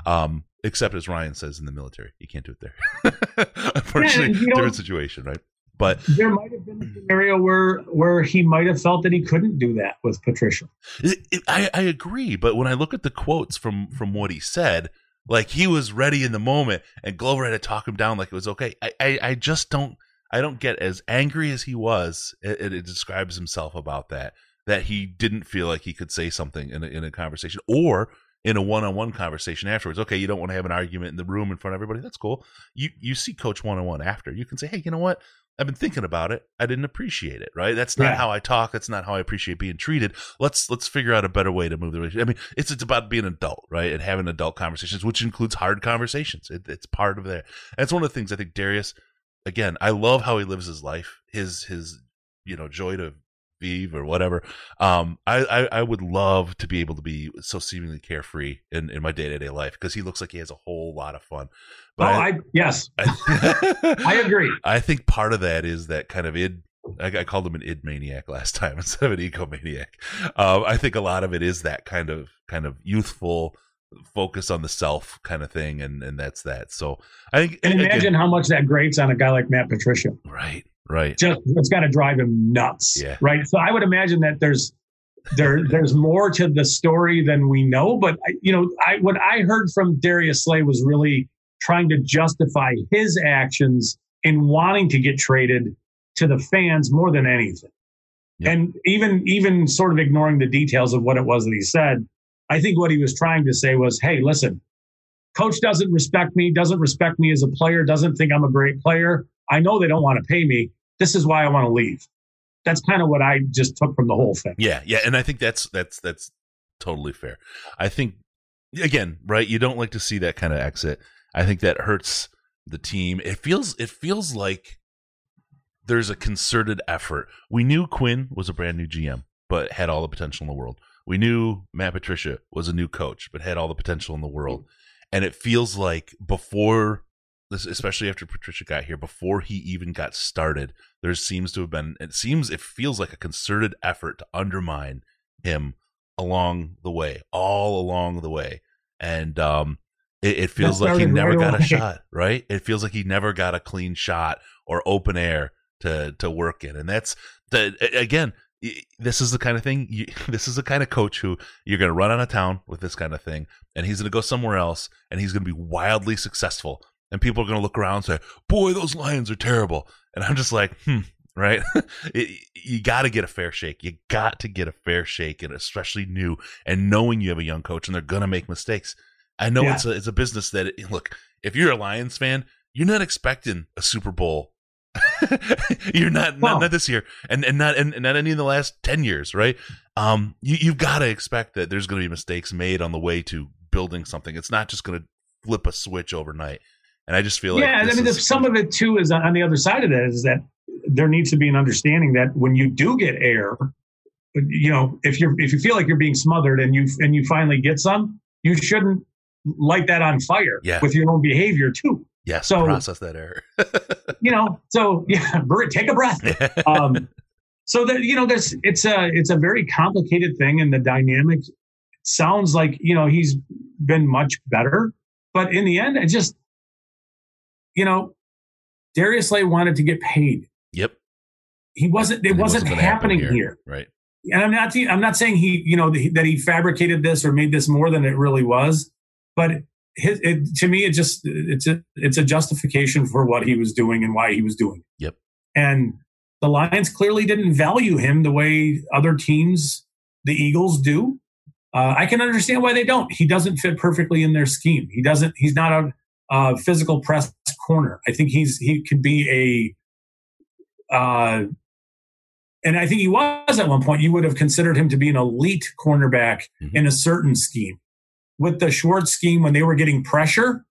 Um, except as Ryan says in the military, you can't do it there. Unfortunately, yeah, different situation, right? But there might have been a scenario where where he might have felt that he couldn't do that with Patricia. It, it, I, I agree, but when I look at the quotes from from what he said, like he was ready in the moment, and Glover had to talk him down like it was okay. I I, I just don't I don't get as angry as he was. It, it describes himself about that that he didn't feel like he could say something in a, in a conversation or in a one-on-one conversation afterwards. Okay, you don't want to have an argument in the room in front of everybody. That's cool. You you see coach one-on-one after. You can say, "Hey, you know what? I've been thinking about it. I didn't appreciate it, right? That's not yeah. how I talk. That's not how I appreciate being treated. Let's let's figure out a better way to move the relationship. I mean, it's it's about being an adult, right? And having adult conversations, which includes hard conversations. It, it's part of that. And it's one of the things I think Darius again, I love how he lives his life. His his you know joy to Vive or whatever. Um, I, I, I would love to be able to be so seemingly carefree in, in my day to day life because he looks like he has a whole lot of fun. But oh, I, I yes, I, I, agree. I think part of that is that kind of id. I, I called him an id maniac last time instead of an egomaniac. Um, I think a lot of it is that kind of kind of youthful focus on the self kind of thing, and and that's that. So I think and imagine again, how much that grates on a guy like Matt Patricia. Right. Right. Just it's got to drive him nuts. Yeah. Right. So I would imagine that there's there there's more to the story than we know. But I, you know, I what I heard from Darius Slay was really trying to justify his actions in wanting to get traded to the fans more than anything. And even even sort of ignoring the details of what it was that he said, I think what he was trying to say was, hey, listen, coach doesn't respect me, doesn't respect me as a player, doesn't think I'm a great player. I know they don't want to pay me. This is why I want to leave. That's kind of what I just took from the whole thing. Yeah, yeah, and I think that's that's that's totally fair. I think again, right? You don't like to see that kind of exit. I think that hurts the team. It feels it feels like there's a concerted effort. We knew Quinn was a brand new GM, but had all the potential in the world. we knew Matt Patricia was a new coach, but had all the potential in the world. And it feels like before especially after Patricia got here, before he even got started, there seems to have been, it seems, it feels like a concerted effort to undermine him along the way, all along the way. And, um, it, it feels like he never right got away. a shot, right? It feels like he never got a clean shot or open air to to work in, and that's the again. This is the kind of thing. You, this is the kind of coach who you're going to run out of town with this kind of thing, and he's going to go somewhere else, and he's going to be wildly successful. And people are going to look around and say, "Boy, those Lions are terrible." And I'm just like, "Hmm, right? it, you got to get a fair shake. You got to get a fair shake, and especially new and knowing you have a young coach and they're going to make mistakes. I know yeah. it's a it's a business that look. If you're a Lions fan, you're not expecting a Super Bowl You're not, well, not, not this year, and and not and not any in the last ten years, right? Um, you you've got to expect that there's going to be mistakes made on the way to building something. It's not just going to flip a switch overnight. And I just feel like yeah, I mean, some of it too is on the other side of that is that there needs to be an understanding that when you do get air, you know, if you're if you feel like you're being smothered and you and you finally get some, you shouldn't light that on fire yeah. with your own behavior too. Yes, so, process that air. you know, so yeah, take a breath. Um, so that you know, there's it's a it's a very complicated thing, and the dynamic sounds like you know he's been much better, but in the end, it just you know, Darius Slay wanted to get paid. Yep. He wasn't. It, wasn't, wasn't happening happen here. here. Right. And I'm not. I'm not saying he, you know, that he fabricated this or made this more than it really was, but his, it, to me, it just it's a it's a justification for what he was doing and why he was doing. It. Yep. And the Lions clearly didn't value him the way other teams, the Eagles, do. Uh, I can understand why they don't. He doesn't fit perfectly in their scheme. He doesn't. He's not a, a physical press corner. I think he's he could be a. Uh, and I think he was at one point. You would have considered him to be an elite cornerback mm-hmm. in a certain scheme with the Schwartz scheme when they were getting pressure,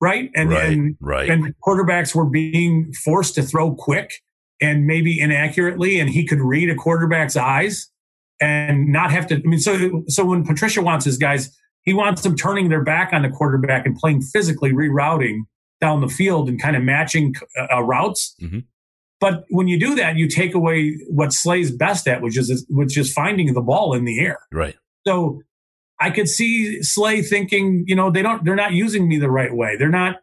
right? And right, and, right. and quarterbacks were being forced to throw quick and maybe inaccurately, and he could read a quarterback's eyes and not have to. I mean, so so when Patricia wants his guys, he wants them turning their back on the quarterback and playing physically, rerouting down the field and kind of matching uh, uh routes. Mm-hmm. But when you do that, you take away what Slay's best at, which is which is finding the ball in the air. Right. So I could see Slay thinking, you know, they don't, they're not using me the right way. They're not,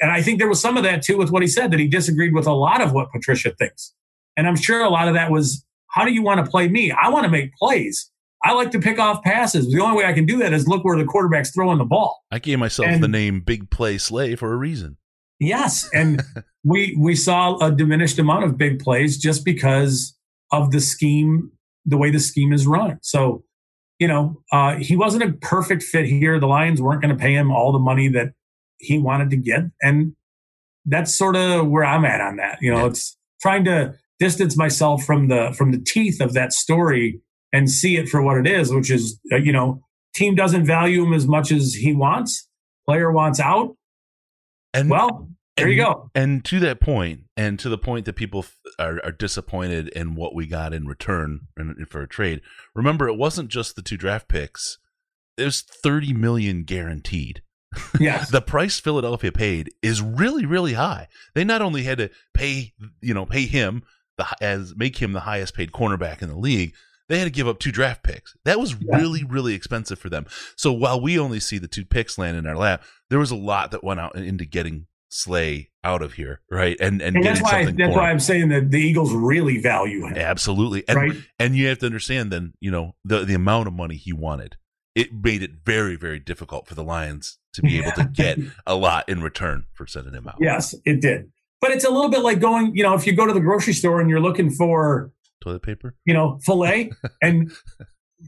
and I think there was some of that too with what he said that he disagreed with a lot of what Patricia thinks. And I'm sure a lot of that was, how do you want to play me? I want to make plays. I like to pick off passes. The only way I can do that is look where the quarterback's throwing the ball. I gave myself and, the name Big Play Slay for a reason. Yes, and we we saw a diminished amount of big plays just because of the scheme, the way the scheme is run. So you know, uh, he wasn't a perfect fit here. The Lions weren't going to pay him all the money that he wanted to get. And that's sort of where I'm at on that. You know, yeah. it's trying to distance myself from the, from the teeth of that story and see it for what it is, which is, uh, you know, team doesn't value him as much as he wants. Player wants out. And well, there and, you go. And to that point, and to the point that people are, are disappointed in what we got in return for a trade. Remember, it wasn't just the two draft picks. There's 30 million guaranteed. Yes. the price Philadelphia paid is really, really high. They not only had to pay, you know, pay him the as make him the highest paid cornerback in the league, they had to give up two draft picks. That was yeah. really, really expensive for them. So while we only see the two picks land in our lap, there was a lot that went out into getting Slay out of here, right? And and, and that's why that's why I'm saying that the Eagles really value him. Absolutely, and, right? And you have to understand then, you know, the the amount of money he wanted. It made it very very difficult for the Lions to be able to get a lot in return for sending him out. Yes, it did. But it's a little bit like going, you know, if you go to the grocery store and you're looking for toilet paper, you know, fillet, and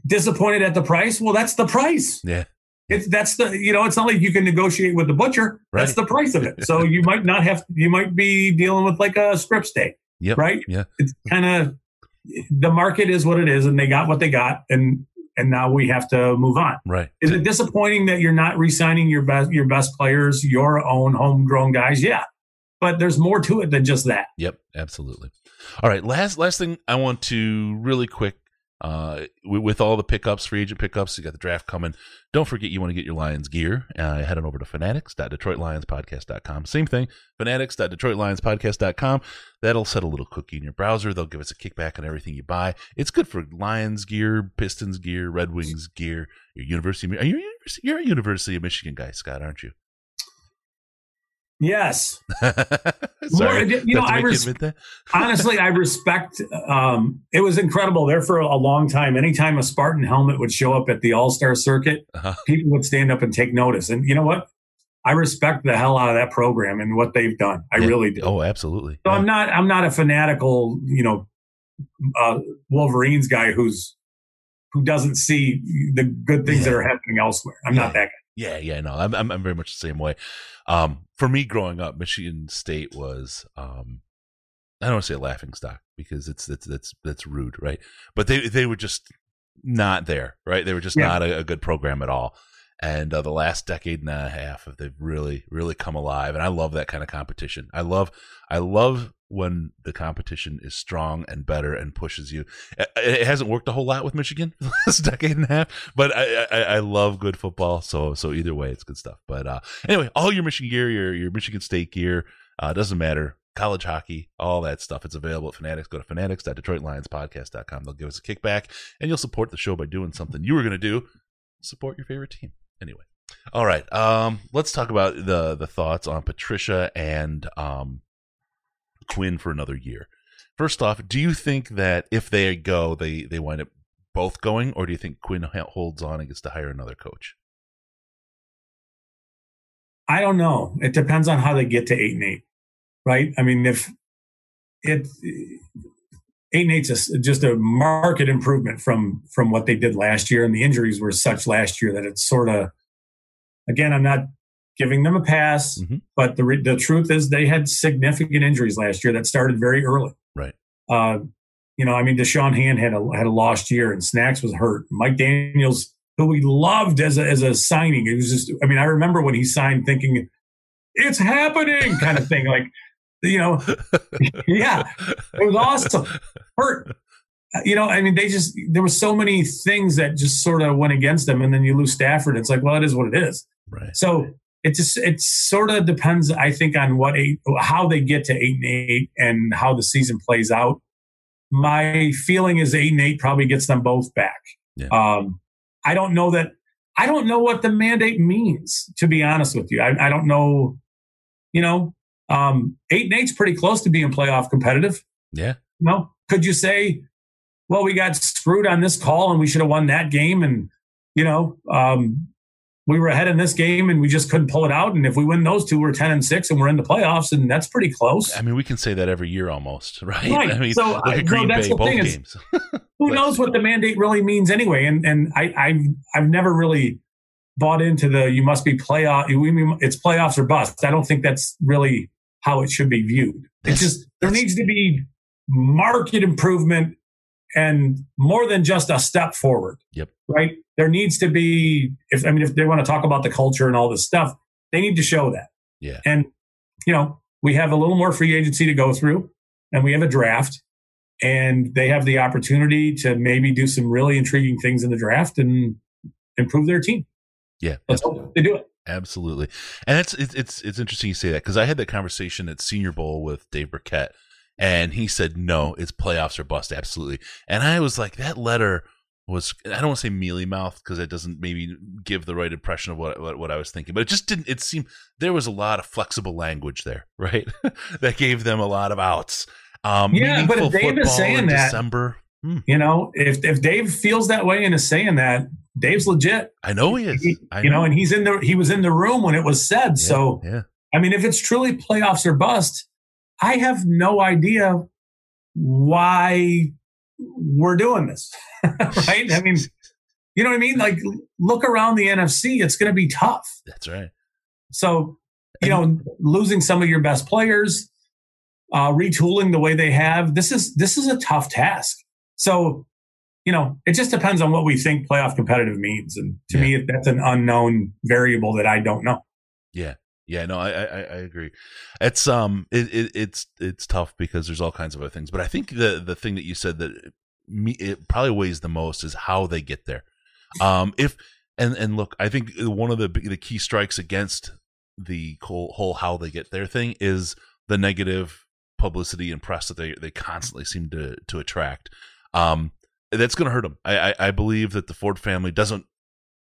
disappointed at the price. Well, that's the price. Yeah. It's that's the you know it's not like you can negotiate with the butcher. Right. That's the price of it. So you might not have you might be dealing with like a strip steak. Yep. Right. Yeah. It's kind of the market is what it is, and they got what they got, and and now we have to move on. Right. Is it disappointing that you're not re-signing your best your best players, your own homegrown guys? Yeah. But there's more to it than just that. Yep, absolutely. All right, last last thing I want to really quick Uh, with all the pickups, free agent pickups, you got the draft coming. Don't forget you want to get your Lions gear. Uh, head on over to fanatics.detroitlionspodcast.com. Same thing, fanatics.detroitlionspodcast.com. That'll set a little cookie in your browser. They'll give us a kickback on everything you buy. It's good for Lions gear, Pistons gear, Red Wings gear. Your University, are you you're a University of Michigan guy, Scott, aren't you? Yes. Sorry, More, you know, I res- honestly, I respect. Um, it was incredible there for a long time. Anytime a Spartan helmet would show up at the All Star circuit, uh-huh. people would stand up and take notice. And you know what? I respect the hell out of that program and what they've done. I yeah. really do. Oh, absolutely. So yeah. I'm not. I'm not a fanatical, you know, uh, Wolverines guy who's who doesn't see the good things yeah. that are happening elsewhere. I'm not that guy. Yeah, yeah, no, I'm, I'm, I'm very much the same way. Um, for me, growing up, Michigan State was, um, I don't want to say a laughing stock because it's it's that's that's rude, right? But they they were just not there, right? They were just yeah. not a, a, good program at all. And uh, the last decade and a half, they've really really come alive, and I love that kind of competition. I love I love when the competition is strong and better and pushes you. It hasn't worked a whole lot with Michigan the last decade and a half, but I, I, I, love good football. So so either way, it's good stuff. But uh, anyway, all your Michigan gear, your your Michigan State gear, uh, doesn't matter. College hockey, all that stuff. It's available at Fanatics. Go to fanatics.detroitlionspodcast.com. They'll give us a kickback, and you'll support the show by doing something you were going to do. Support your favorite team. Anyway, all right. Um, let's talk about the the thoughts on Patricia and um, Quinn for another year. First off, do you think that if they go, they they wind up both going, or do you think Quinn holds on and gets to hire another coach? I don't know. It depends on how they get to eight and eight, right? I mean, if it eight and eight's just, just a market improvement from from what they did last year, and the injuries were such last year that it's sort of again, I'm not giving them a pass. Mm-hmm. But the the truth is, they had significant injuries last year that started very early. Right. Uh, you know, I mean, Da'Shawn Hand had a had a lost year, and Snacks was hurt. Mike Daniels, who we loved as a as a signing, it was just. I mean, I remember when he signed, thinking it's happening, kind of thing. Like, you know, yeah, it was awesome. Hurt. You know, I mean, they just there were so many things that just sort of went against them, and then you lose Stafford. It's like, well, it is what it is. Right. So it just it sort of depends i think on what eight how they get to eight and eight and how the season plays out. My feeling is eight and eight probably gets them both back. Yeah. um, i don't know that i don't know what the mandate means to be honest with you. I, I don't know you know um, eight and eight's pretty close to being playoff competitive. Yeah. You know could you say well we got screwed on this call and we should have won that game and you know um, we were ahead in this game and we just couldn't pull it out. And if we win those two, we're 10 and six and we're in the playoffs. And that's pretty close. I mean, we can say that every year almost, right? Right. I mean, so, I, uh, no, that's Bay, the thing is, who knows what the mandate really means anyway? And, and I, I've, I've never really bought into the, you must be playoff. We it's playoffs or bust. I don't think that's really how it should be viewed. It's just, there needs to be market improvement and more than just a step forward. Yep. Right. There needs to be, if I mean, if they want to talk about the culture and all this stuff, they need to show that. Yeah. And, you know, we have a little more free agency to go through and we have a draft and they have the opportunity to maybe do some really intriguing things in the draft and improve their team. Yeah. Let's hope they do it. Absolutely. And it's, it's, it's, interesting you say that because I had that conversation at Senior Bowl with Dave Birkett and he said, no, it's playoffs or bust. Absolutely. And I was like, that letter was, I don't want to say mealy mouth because it doesn't maybe give the right impression of what, what, what, I was thinking, but it just didn't, it seemed there was a lot of flexible language there, right? that gave them a lot of outs. Um, yeah, but if Dave is saying that, December, hmm. you know, if, if Dave feels that way and is saying that, Dave's legit. I know he is. He, you know. know. and he's in the, he was in the room when it was said. Yeah, so, yeah. I mean, if it's truly playoffs or bust, I have no idea why we're doing this. right? I mean, you know what I mean? Like, look around the NFC, it's going to be tough. That's right. So, you know, losing some of your best players, uh, retooling the way they have, this is this is a tough task. So, you know, it just depends on what we think playoff competitive means, and to yeah. me, that's an unknown variable that I don't know. Yeah, yeah, no, I, I, I agree. It's um, it, it, it's it's tough because there's all kinds of other things. But I think the the thing that you said that me it probably weighs the most is how they get there. Um, if and and look, I think one of the the key strikes against the whole, how they get there thing is the negative publicity and press that they they constantly seem to to attract. Um, that's going to hurt them. I, I I believe that the Ford family doesn't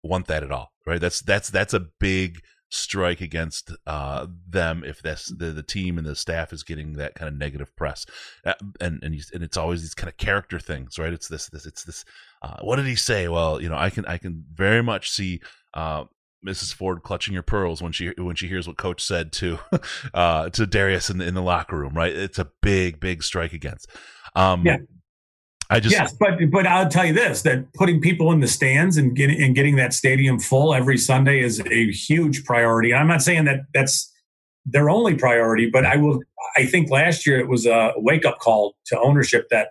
want that at all. Right? That's that's that's a big strike against uh, them if that's the, the team and the staff is getting that kind of negative press uh, and and, and it's always these kind of character things right it's this this it's this uh, what did he say well you know i can i can very much see uh, Mrs. Ford clutching her pearls when she when she hears what Coach said to uh, to Darius in the, in the locker room. Right, it's a big big strike against. Um, yeah, I just yes, but but I'll tell you this: that putting people in the stands and getting and getting that stadium full every Sunday is a huge priority. And I'm not saying that that's their only priority, but I will. I think last year it was a wake up call to ownership that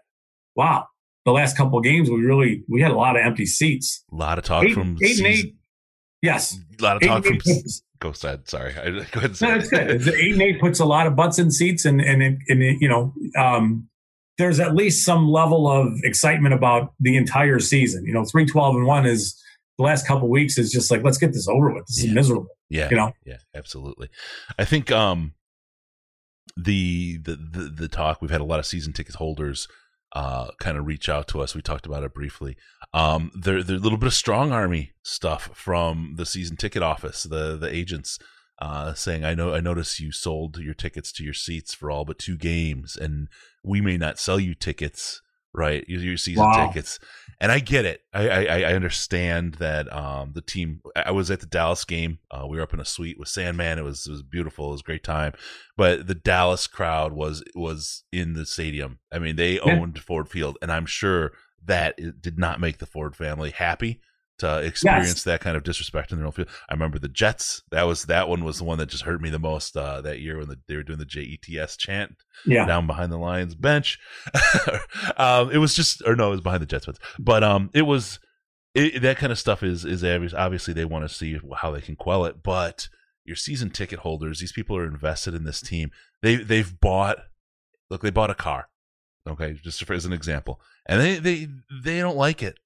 wow, the last couple of games we really we had a lot of empty seats. A lot of talk eight, from eight and eight. Yes, a lot of talk from. Go ahead. Sorry, I, go ahead. No, it. it's good. It's- Eight and eight puts a lot of butts in seats, and and it, and it, you know, um, there's at least some level of excitement about the entire season. You know, three twelve and one is the last couple weeks is just like let's get this over with. This is miserable. Yeah, You know, yeah, absolutely. I think um the, the the the talk we've had a lot of season ticket holders uh kind of reach out to us. We talked about it briefly. Um there there's a little bit of strong army stuff from the season ticket office, the the agents uh saying I know I notice you sold your tickets to your seats for all but two games and we may not sell you tickets right your, your season Wow. tickets and I get it. I I, I understand that um, the team. I was at the Dallas game. Uh, we were up in a suite with Sandman. It was it was beautiful. It was a great time. But the Dallas crowd was was in the stadium. I mean, they Yeah. owned Ford Field, and I'm sure that it did not make the Ford family happy to experience that kind of disrespect in their own field. I remember the Jets. That was that one was the one that just hurt me the most uh, that year when the, they were doing the JETS chant yeah, down behind the Lions bench. um, it was just, or no, it was behind the Jets bench. But um, it was it, that kind of stuff is is obvious. Obviously, they want to see how they can quell it. But your season ticket holders, these people are invested in this team. They they've bought. Look, they bought a car. Okay, just for, as an example, and they they they don't like it.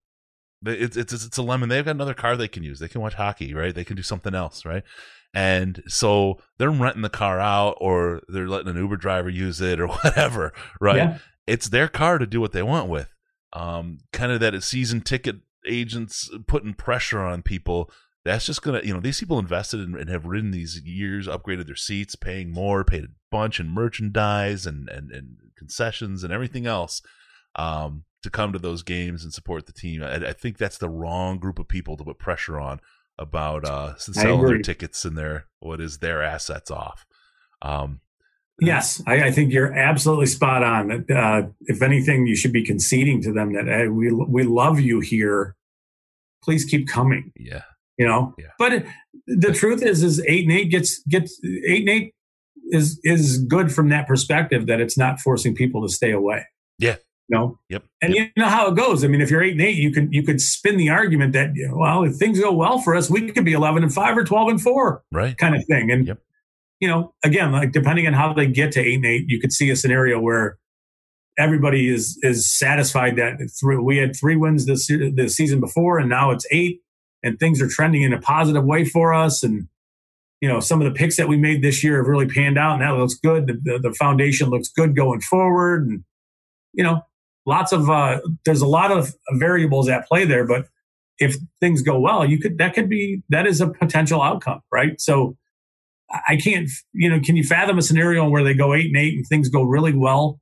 It's it's it's a lemon. They've got another car they can use. They can watch hockey, right? They can do something else, right? And so they're renting the car out, or they're letting an Uber driver use it, or whatever, right? Yeah. It's their car to do what they want with. Um, kind of that season ticket agents putting pressure on people. That's just gonna, you know, these people invested in, and have ridden these years, upgraded their seats, paying more, paid a bunch in merchandise and and, and concessions and everything else um, to come to those games and support the team. I, I think that's the wrong group of people to put pressure on about uh, selling their tickets and their what is their assets off. Um, yes, I, I think you're absolutely spot on. Uh, if anything, you should be conceding to them that hey, we we love you here. Please keep coming. yeah, You know, Yeah. but the truth is, is eight and eight gets gets eight and eight is is good from that perspective that it's not forcing people to stay away. Yeah. You know, yep. And yep. you know how it goes. I mean, if you're eight and eight, you can you could spin the argument that well, if things go well for us, we could be eleven and five or twelve and four, right. kind of thing. And Yep. you know, again, like depending on how they get to eight and eight, you could see a scenario where everybody is is satisfied that through we had three wins this the season before, and now it's eight, and things are trending in a positive way for us. And you know, some of the picks that we made this year have really panned out, and that looks good. The, the, the foundation looks good going forward, and you know, lots of uh, there's a lot of variables at play there. But if things go well, you could that could be that is a potential outcome, right? So I can't, you know, can you fathom a scenario where they go eight and eight and things go really well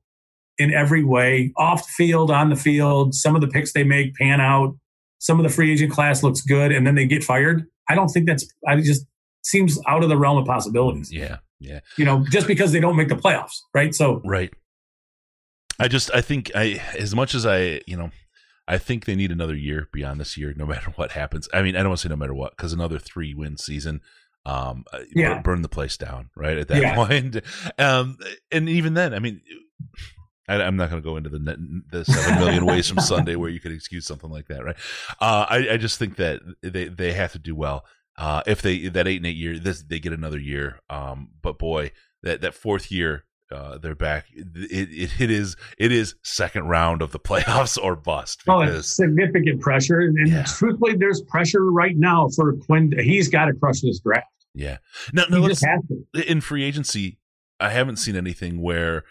in every way, off the field, on the field? Some of the picks they make pan out. Some of the free agent class looks good, and then they get fired. I don't think that's. I just seems out of the realm of possibilities. Yeah, yeah. You know, just because they don't make the playoffs, right? So Right. I just I think I as much as I you know I think they need another year beyond this year, no matter what happens. I mean, I don't want to say no matter what, because another three win season, um, uh, Yeah. burn, the place down, right at that Yeah. point. Um, and even then, I mean, I, I'm not going to go into the the seven million ways from Sunday where you could excuse something like that, right? Uh, I, I just think that they they have to do well. Uh, if they that eight and eight year, this they get another year. Um, but boy, that that fourth year uh, they're back. It, it, it is it is second round of the playoffs or bust. Oh, it's significant pressure, and yeah. truthfully, there's pressure right now for Quinn. He's got to crush this draft. Yeah. Now, no, in free agency, I haven't seen anything where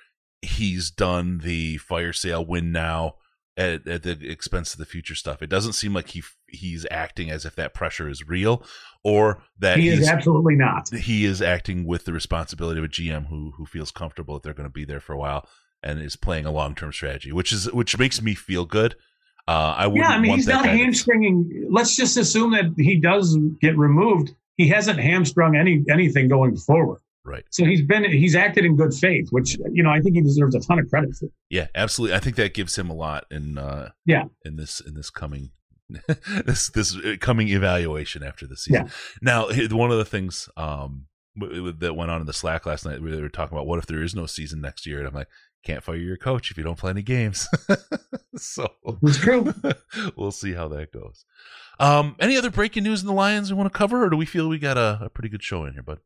he's done the fire sale win now at, at, the expense of the future stuff. It doesn't seem like he he's acting as if that pressure is real, or that he is absolutely not. He is acting with the responsibility of a GM who who feels comfortable that they're going to be there for a while and is playing a long term strategy, which is which makes me feel good. Uh, I yeah, I mean he's not hamstringing. Let's just assume that he does get removed. He hasn't hamstrung any anything going forward. Right. So he's been he's acted in good faith, which you know I think he deserves a ton of credit for. Yeah, absolutely. I think that gives him a lot in uh yeah in this in this coming this this uh, coming evaluation after the season. Yeah. Now, one of the things um that went on in the Slack last night, we were talking about what if there is no season next year, and I'm like, can't fire your coach if you don't play any games. so it's true. we'll see how that goes. Um, any other breaking news in the Lions we want to cover, or do we feel we got a, a pretty good show in here, bud?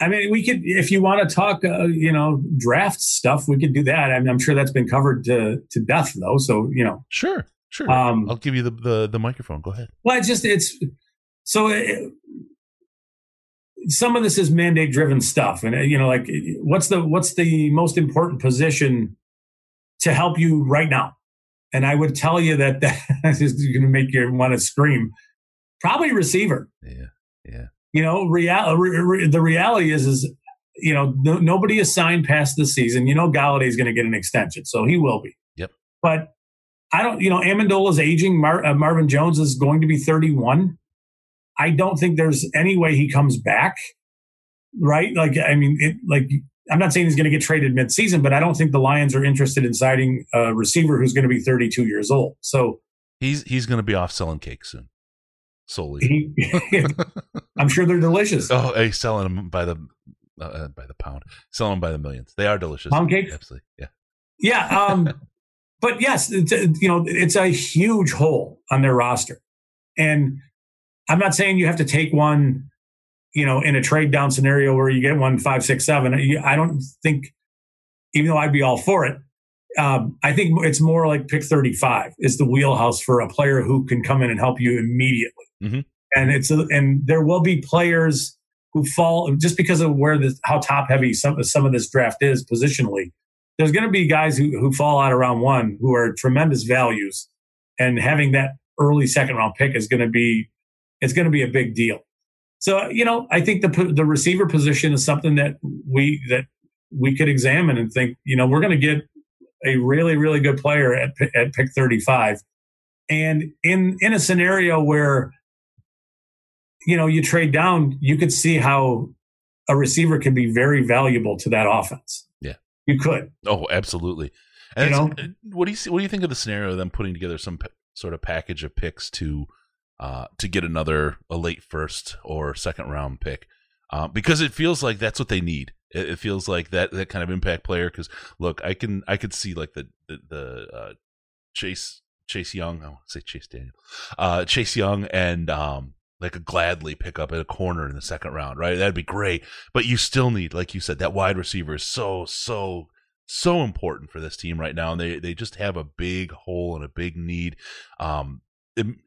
I mean, we could, if you want to talk, uh, you know, draft stuff, we could do that. I mean, I'm sure that's been covered to to death, though. So, you know, sure, sure. Um, I'll give you the, the the microphone. Go ahead. Well, it's just it's so it, some of this is mandate driven stuff, and you know, like what's the what's the most important position to help you right now? And I would tell you that that is going to make you want to scream. Probably receiver. Yeah, yeah you know, real, re, re, the reality is, is you know, no, nobody is signed past the season. You know, Golladay is going to get an extension, so he will be. Yep. But I don't, you know, Amendola is aging. Mar, uh, Marvin Jones is going to be 31. I don't think there's any way he comes back. Right? Like, I mean, it, like, I'm not saying he's going to get traded midseason, but I don't think the Lions are interested in signing a receiver who's going to be 32 years old. So he's he's going to be off selling cake soon solely. I'm sure they're delicious. Oh, hey, selling them by the uh, uh, by the pound, selling them by the millions. They are delicious. Pound cake, absolutely. Yeah, yeah. Um, but yes, you know, it's a huge hole on their roster, and I'm not saying you have to take one, you know, in a trade down scenario where you get one five, six, seven. I don't think, even though I'd be all for it, um, I think it's more like pick 35 is the wheelhouse for a player who can come in and help you immediately. Mm-hmm. And it's a, and there will be players who fall just because of where this how top heavy some some of this draft is positionally. There's going to be guys who who fall out around one who are tremendous values, and having that early second round pick is going to be it's going to be a big deal. So you know, I think the the receiver position is something that we that we could examine and think, you know, we're going to get a really really good player at at pick 35, and in in a scenario where you know, you trade down, you could see how a receiver can be very valuable to that offense. Yeah, you could. Oh, absolutely. And you know, uh, what do you see, what do you think of the scenario of them putting together some p- sort of package of picks to uh, to get another a late first or second round pick? Uh, because it feels like that's what they need. It, it feels like that that kind of impact player. Because look, I can I could see like the the, the uh, Chase Chase Young. I want to say Chase Daniel, uh, Chase Young and um, like a gladly pick up at a corner in the second round, right? That'd be great. But you still need, like you said, that wide receiver is so, so, so important for this team right now. And they, they just have a big hole and a big need um,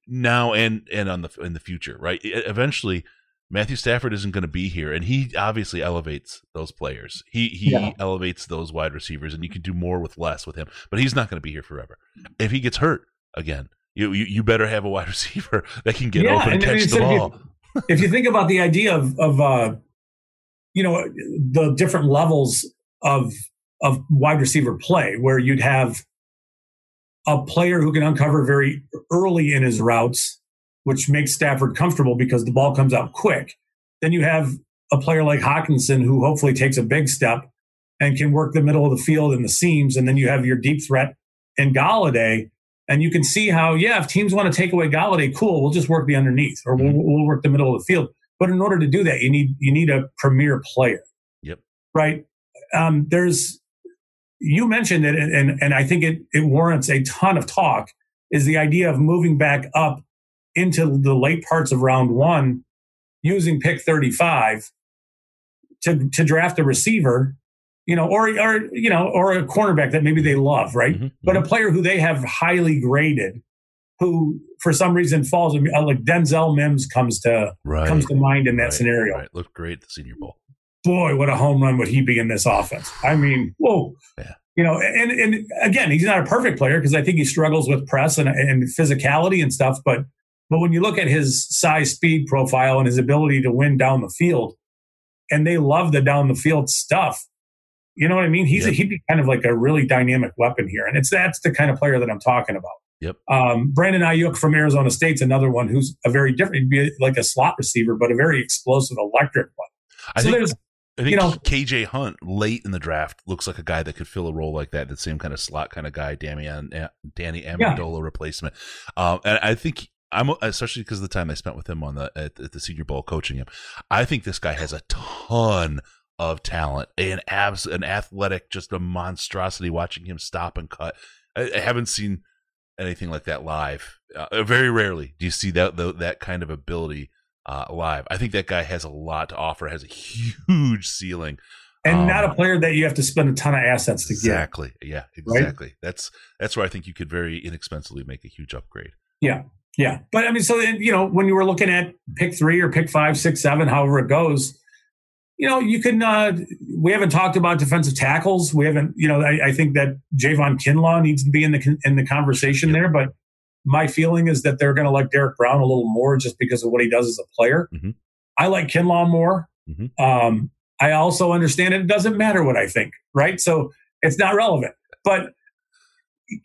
now and, and on the, in the future, right? Eventually, Matthew Stafford isn't going to be here, and he obviously elevates those players. He he yeah. elevates those wide receivers, and you can do more with less with him. But he's not going to be here forever. If he gets hurt again, you, you, you better have a wide receiver that can get yeah, open and, and catch the ball. If you, if you, think about the idea of, of uh, you know, the different levels of of wide receiver play, where you'd have a player who can uncover very early in his routes, which makes Stafford comfortable because the ball comes out quick. Then you have a player like Hockenson who hopefully takes a big step and can work the middle of the field and the seams. And then you have your deep threat in Golladay and you can see how, yeah, if teams want to take away Golladay, cool, we'll just work the underneath or we'll, we'll work the middle of the field. But in order to do that, you need you need a premier player. Yep. Right. Um, there's you mentioned it, and and I think it it warrants a ton of talk. Is the idea of moving back up into the late parts of round one, using pick thirty five to to draft a receiver you know, or or you know, or a cornerback that maybe they love, right? Mhm, But a player who they have highly graded, who for some reason falls like Denzel Mims comes to Right. comes to mind in that right, scenario. Right. Looked great at the Senior Bowl. Boy, what a home run would he be in this offense? I mean, whoa. Yeah. You know, and and again, he's not a perfect player because I think he struggles with press and, and physicality and stuff. But but when you look at his size, speed profile, and his ability to win down the field, and they love the down the field stuff. You know what I mean? He's a, he'd be kind of like a really dynamic weapon here, and it's that's the kind of player that I'm talking about. Yep. Um, Brandon Aiyuk from Arizona State's another one who's a very different, he'd be like a slot receiver, but a very explosive, electric one. I so think there's I think you know- KJ Hunt late in the draft looks like a guy that could fill a role like that. The same kind of slot kind of guy, Damian, Danny Amendola replacement. Um, and I think I'm especially because of the time I spent with him on the at, at the Senior Bowl coaching him. I think this guy has a ton of talent, an abs, an athletic, just a monstrosity. Watching him stop and cut, I, I haven't seen anything like that live. Uh, very rarely do you see that tho- that kind of ability uh, live. I think that guy has a lot to offer. Has a huge ceiling. and Um, not a player that you have to spend a ton of assets to get. Exactly. Yeah. Right? Exactly. That's that's where I think you could very inexpensively make a huge upgrade. Yeah. Yeah. But I mean, so, you know, when you were looking at pick three or pick five, six, seven, however it goes, you know, you can, uh, we haven't talked about defensive tackles. We haven't, you know, I, I think that Javon Kinlaw needs to be in the, in the conversation there, but my feeling is that they're going to like Derrick Brown a little more just because of what he does as a player. Mhm. I like Kinlaw more. Mhm. Um, I also understand it doesn't matter what I think, right? So it's not relevant, but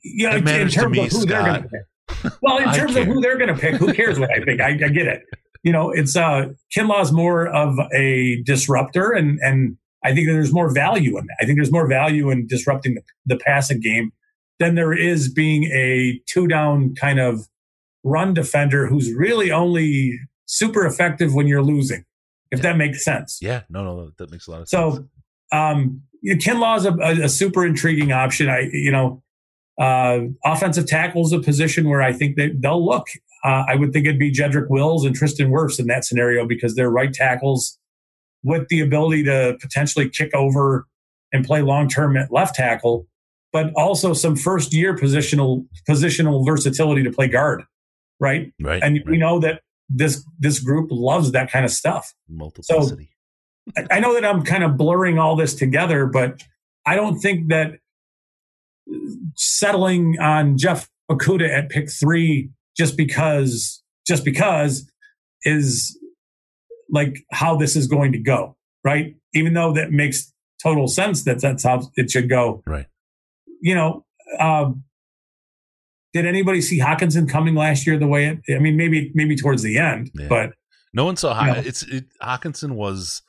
you know, in terms me, of who they're going to pick. Well, in terms of who they're going to pick, who cares what I think? I, I get it. You know, it's uh, Kinlaw's more of a disruptor, and and I think there's more value in that. I think there's more value in disrupting the, the passing game than there is being a two down kind of run defender who's really only super effective when you're losing, if that makes sense. Yeah. No. No. That makes a lot of sense. So, um, you know, Kinlaw's a, a, a super intriguing option. I, you know, uh, offensive tackle is a position where I think they, they'll look. Uh, I would think it'd be Jedrick Wills and Tristan Wirfs in that scenario because they're right tackles with the ability to potentially kick over and play long term at left tackle, but also some first year positional positional versatility to play guard, right? right. And right. we know that this this group loves that kind of stuff. multiplicity. I- I know that I'm kind of blurring all this together, but I don't think that settling on Jeff Okudah at pick three just because just because is like how this is going to go, right? Even though that makes total sense that that's how it should go. Right. You know, um, did anybody see Hockenson coming last year the way it? I mean, maybe maybe towards the end, Yeah. but No one saw. Haw- No. It's it, Hockenson was.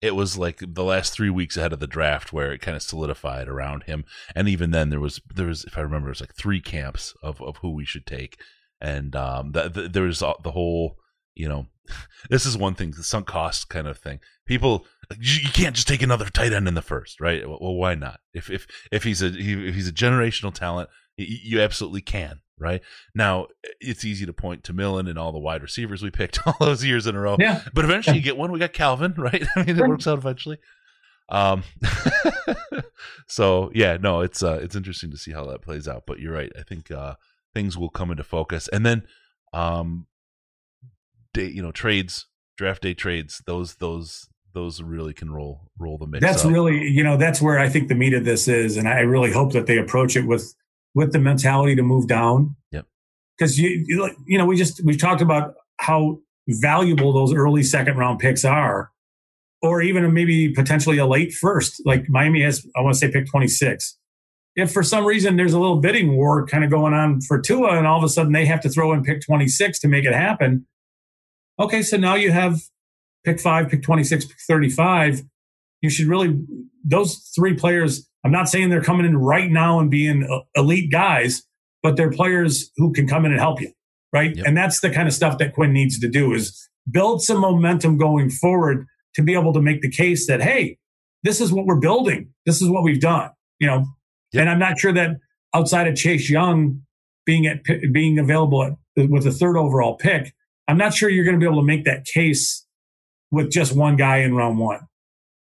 It was like the last three weeks ahead of the draft where it kind of solidified around him, and even then there was there was if I remember it was like three camps of of who we should take, and um the, the, there was the whole you know this is one thing the sunk cost kind of thing. People you, you can't just take another tight end in the first, right? Well, well, why not? If if if he's a if he's a generational talent, you absolutely can. Right now, it's easy to point to Millen and all the wide receivers we picked all those years in a row. yeah, But eventually you get one. We got Calvin, right? I mean, it works out eventually. Um, so yeah, no, it's uh, it's interesting to see how that plays out. But you're right. I think uh, things will come into focus, and then, um, day, you know, trades, draft day trades. Those those those really can roll roll the mix. that's up. really you know that's where I think the meat of this is, and I really hope that they approach it with with the mentality to move down. Yep. Because you you you know we just we've talked about how valuable those early second round picks are, or even maybe potentially a late first. Like Miami has, I want to say pick twenty six. If for some reason there's a little bidding war kind of going on for Tua, and all of a sudden they have to throw in pick twenty six to make it happen. Okay, so now you have pick five, pick 26, pick 35. You should really, those three players, I'm not saying they're coming in right now and being uh, elite guys, but they're players who can come in and help you, right? Yep. And that's the kind of stuff that Quinn needs to do is build some momentum going forward to be able to make the case that, hey, this is what we're building. This is what we've done, you know? Yep. And I'm not sure that outside of Chase Young being at, being available at, with a third overall pick, I'm not sure you're going to be able to make that case with just one guy in round one.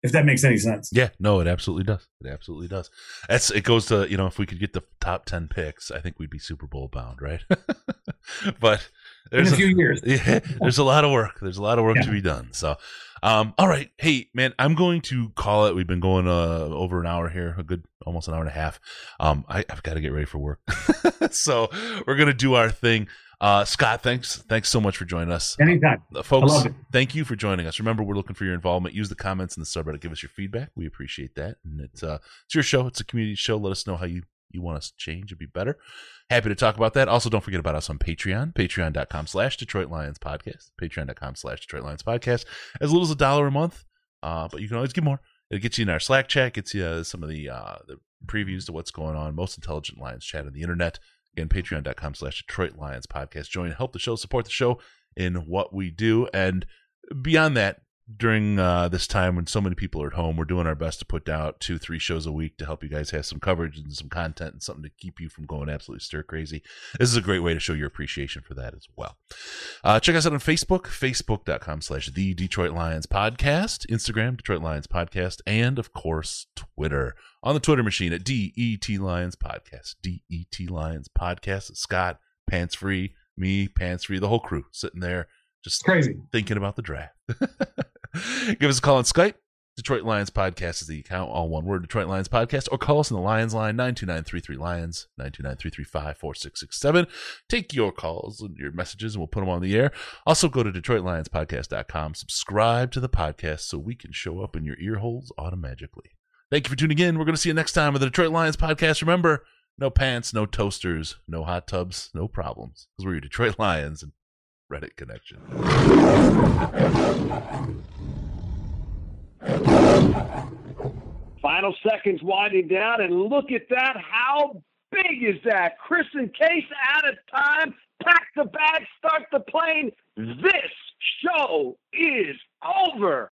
if that makes any sense. Yeah, no, it absolutely does. It absolutely does. That's it goes to you know if we could get the top ten picks, I think we'd be Super Bowl bound, right? but there's in a, a few years. Yeah, there's a lot of work. There's a lot of work yeah. to be done. So, um, all right, hey man, I'm going to call it. We've been going uh, over an hour here, a good almost an hour and a half. Um, I, I've got to get ready for work, so we're gonna do our thing. Uh, Scott, thanks, thanks so much for joining us. Anytime, uh, folks. Thank you for joining us. Remember, we're looking for your involvement. Use the comments in the subreddit. Give us your feedback. We appreciate that. And it's uh, it's your show. It's a community show. Let us know how you you want us to change and be better. Happy to talk about that. Also, don't forget about us on Patreon, patreon.com slash Detroit Lions podcast, patreon.com slash Detroit Lions podcast, as little as a dollar a month. Uh, but you can always give more. It gets you in our Slack chat, gets you uh, some of the uh, the previews to what's going on, most intelligent Lions chat on the internet. Again, patreon.com slash Detroit Lions podcast. Join, help the show, support the show in what we do. And beyond that, during uh, this time when so many people are at home, we're doing our best to put out two, three shows a week to help you guys have some coverage and some content and something to keep you from going absolutely stir crazy. This is a great way to show your appreciation for that as well. Uh, check us out on Facebook, facebook.com slash the Detroit Lions podcast, Instagram, Detroit Lions podcast, and of course, Twitter on the Twitter machine at DET Lions podcast, DET Lions podcast. Scott, pants free, me, pants free, the whole crew sitting there just crazy thinking about the draft. Give us a call on Skype. Detroit Lions Podcast is the account, all one word, Detroit Lions Podcast, or call us on the Lions line, 929-33-LIONS, 929-335-4667. Take your calls and your messages, and we'll put them on the air. Also, go to DetroitLionsPodcast.com, subscribe to the podcast so we can show up in your ear holes automatically. Thank you for tuning in. We're going to see you next time with the Detroit Lions Podcast. Remember, no pants, no toasters, no hot tubs, no problems, because we're your Detroit Lions, and Reddit connection. Final seconds winding down, and look at that. How big is that? Chris and Case out of time. Pack the bag, start the plane. This show is over.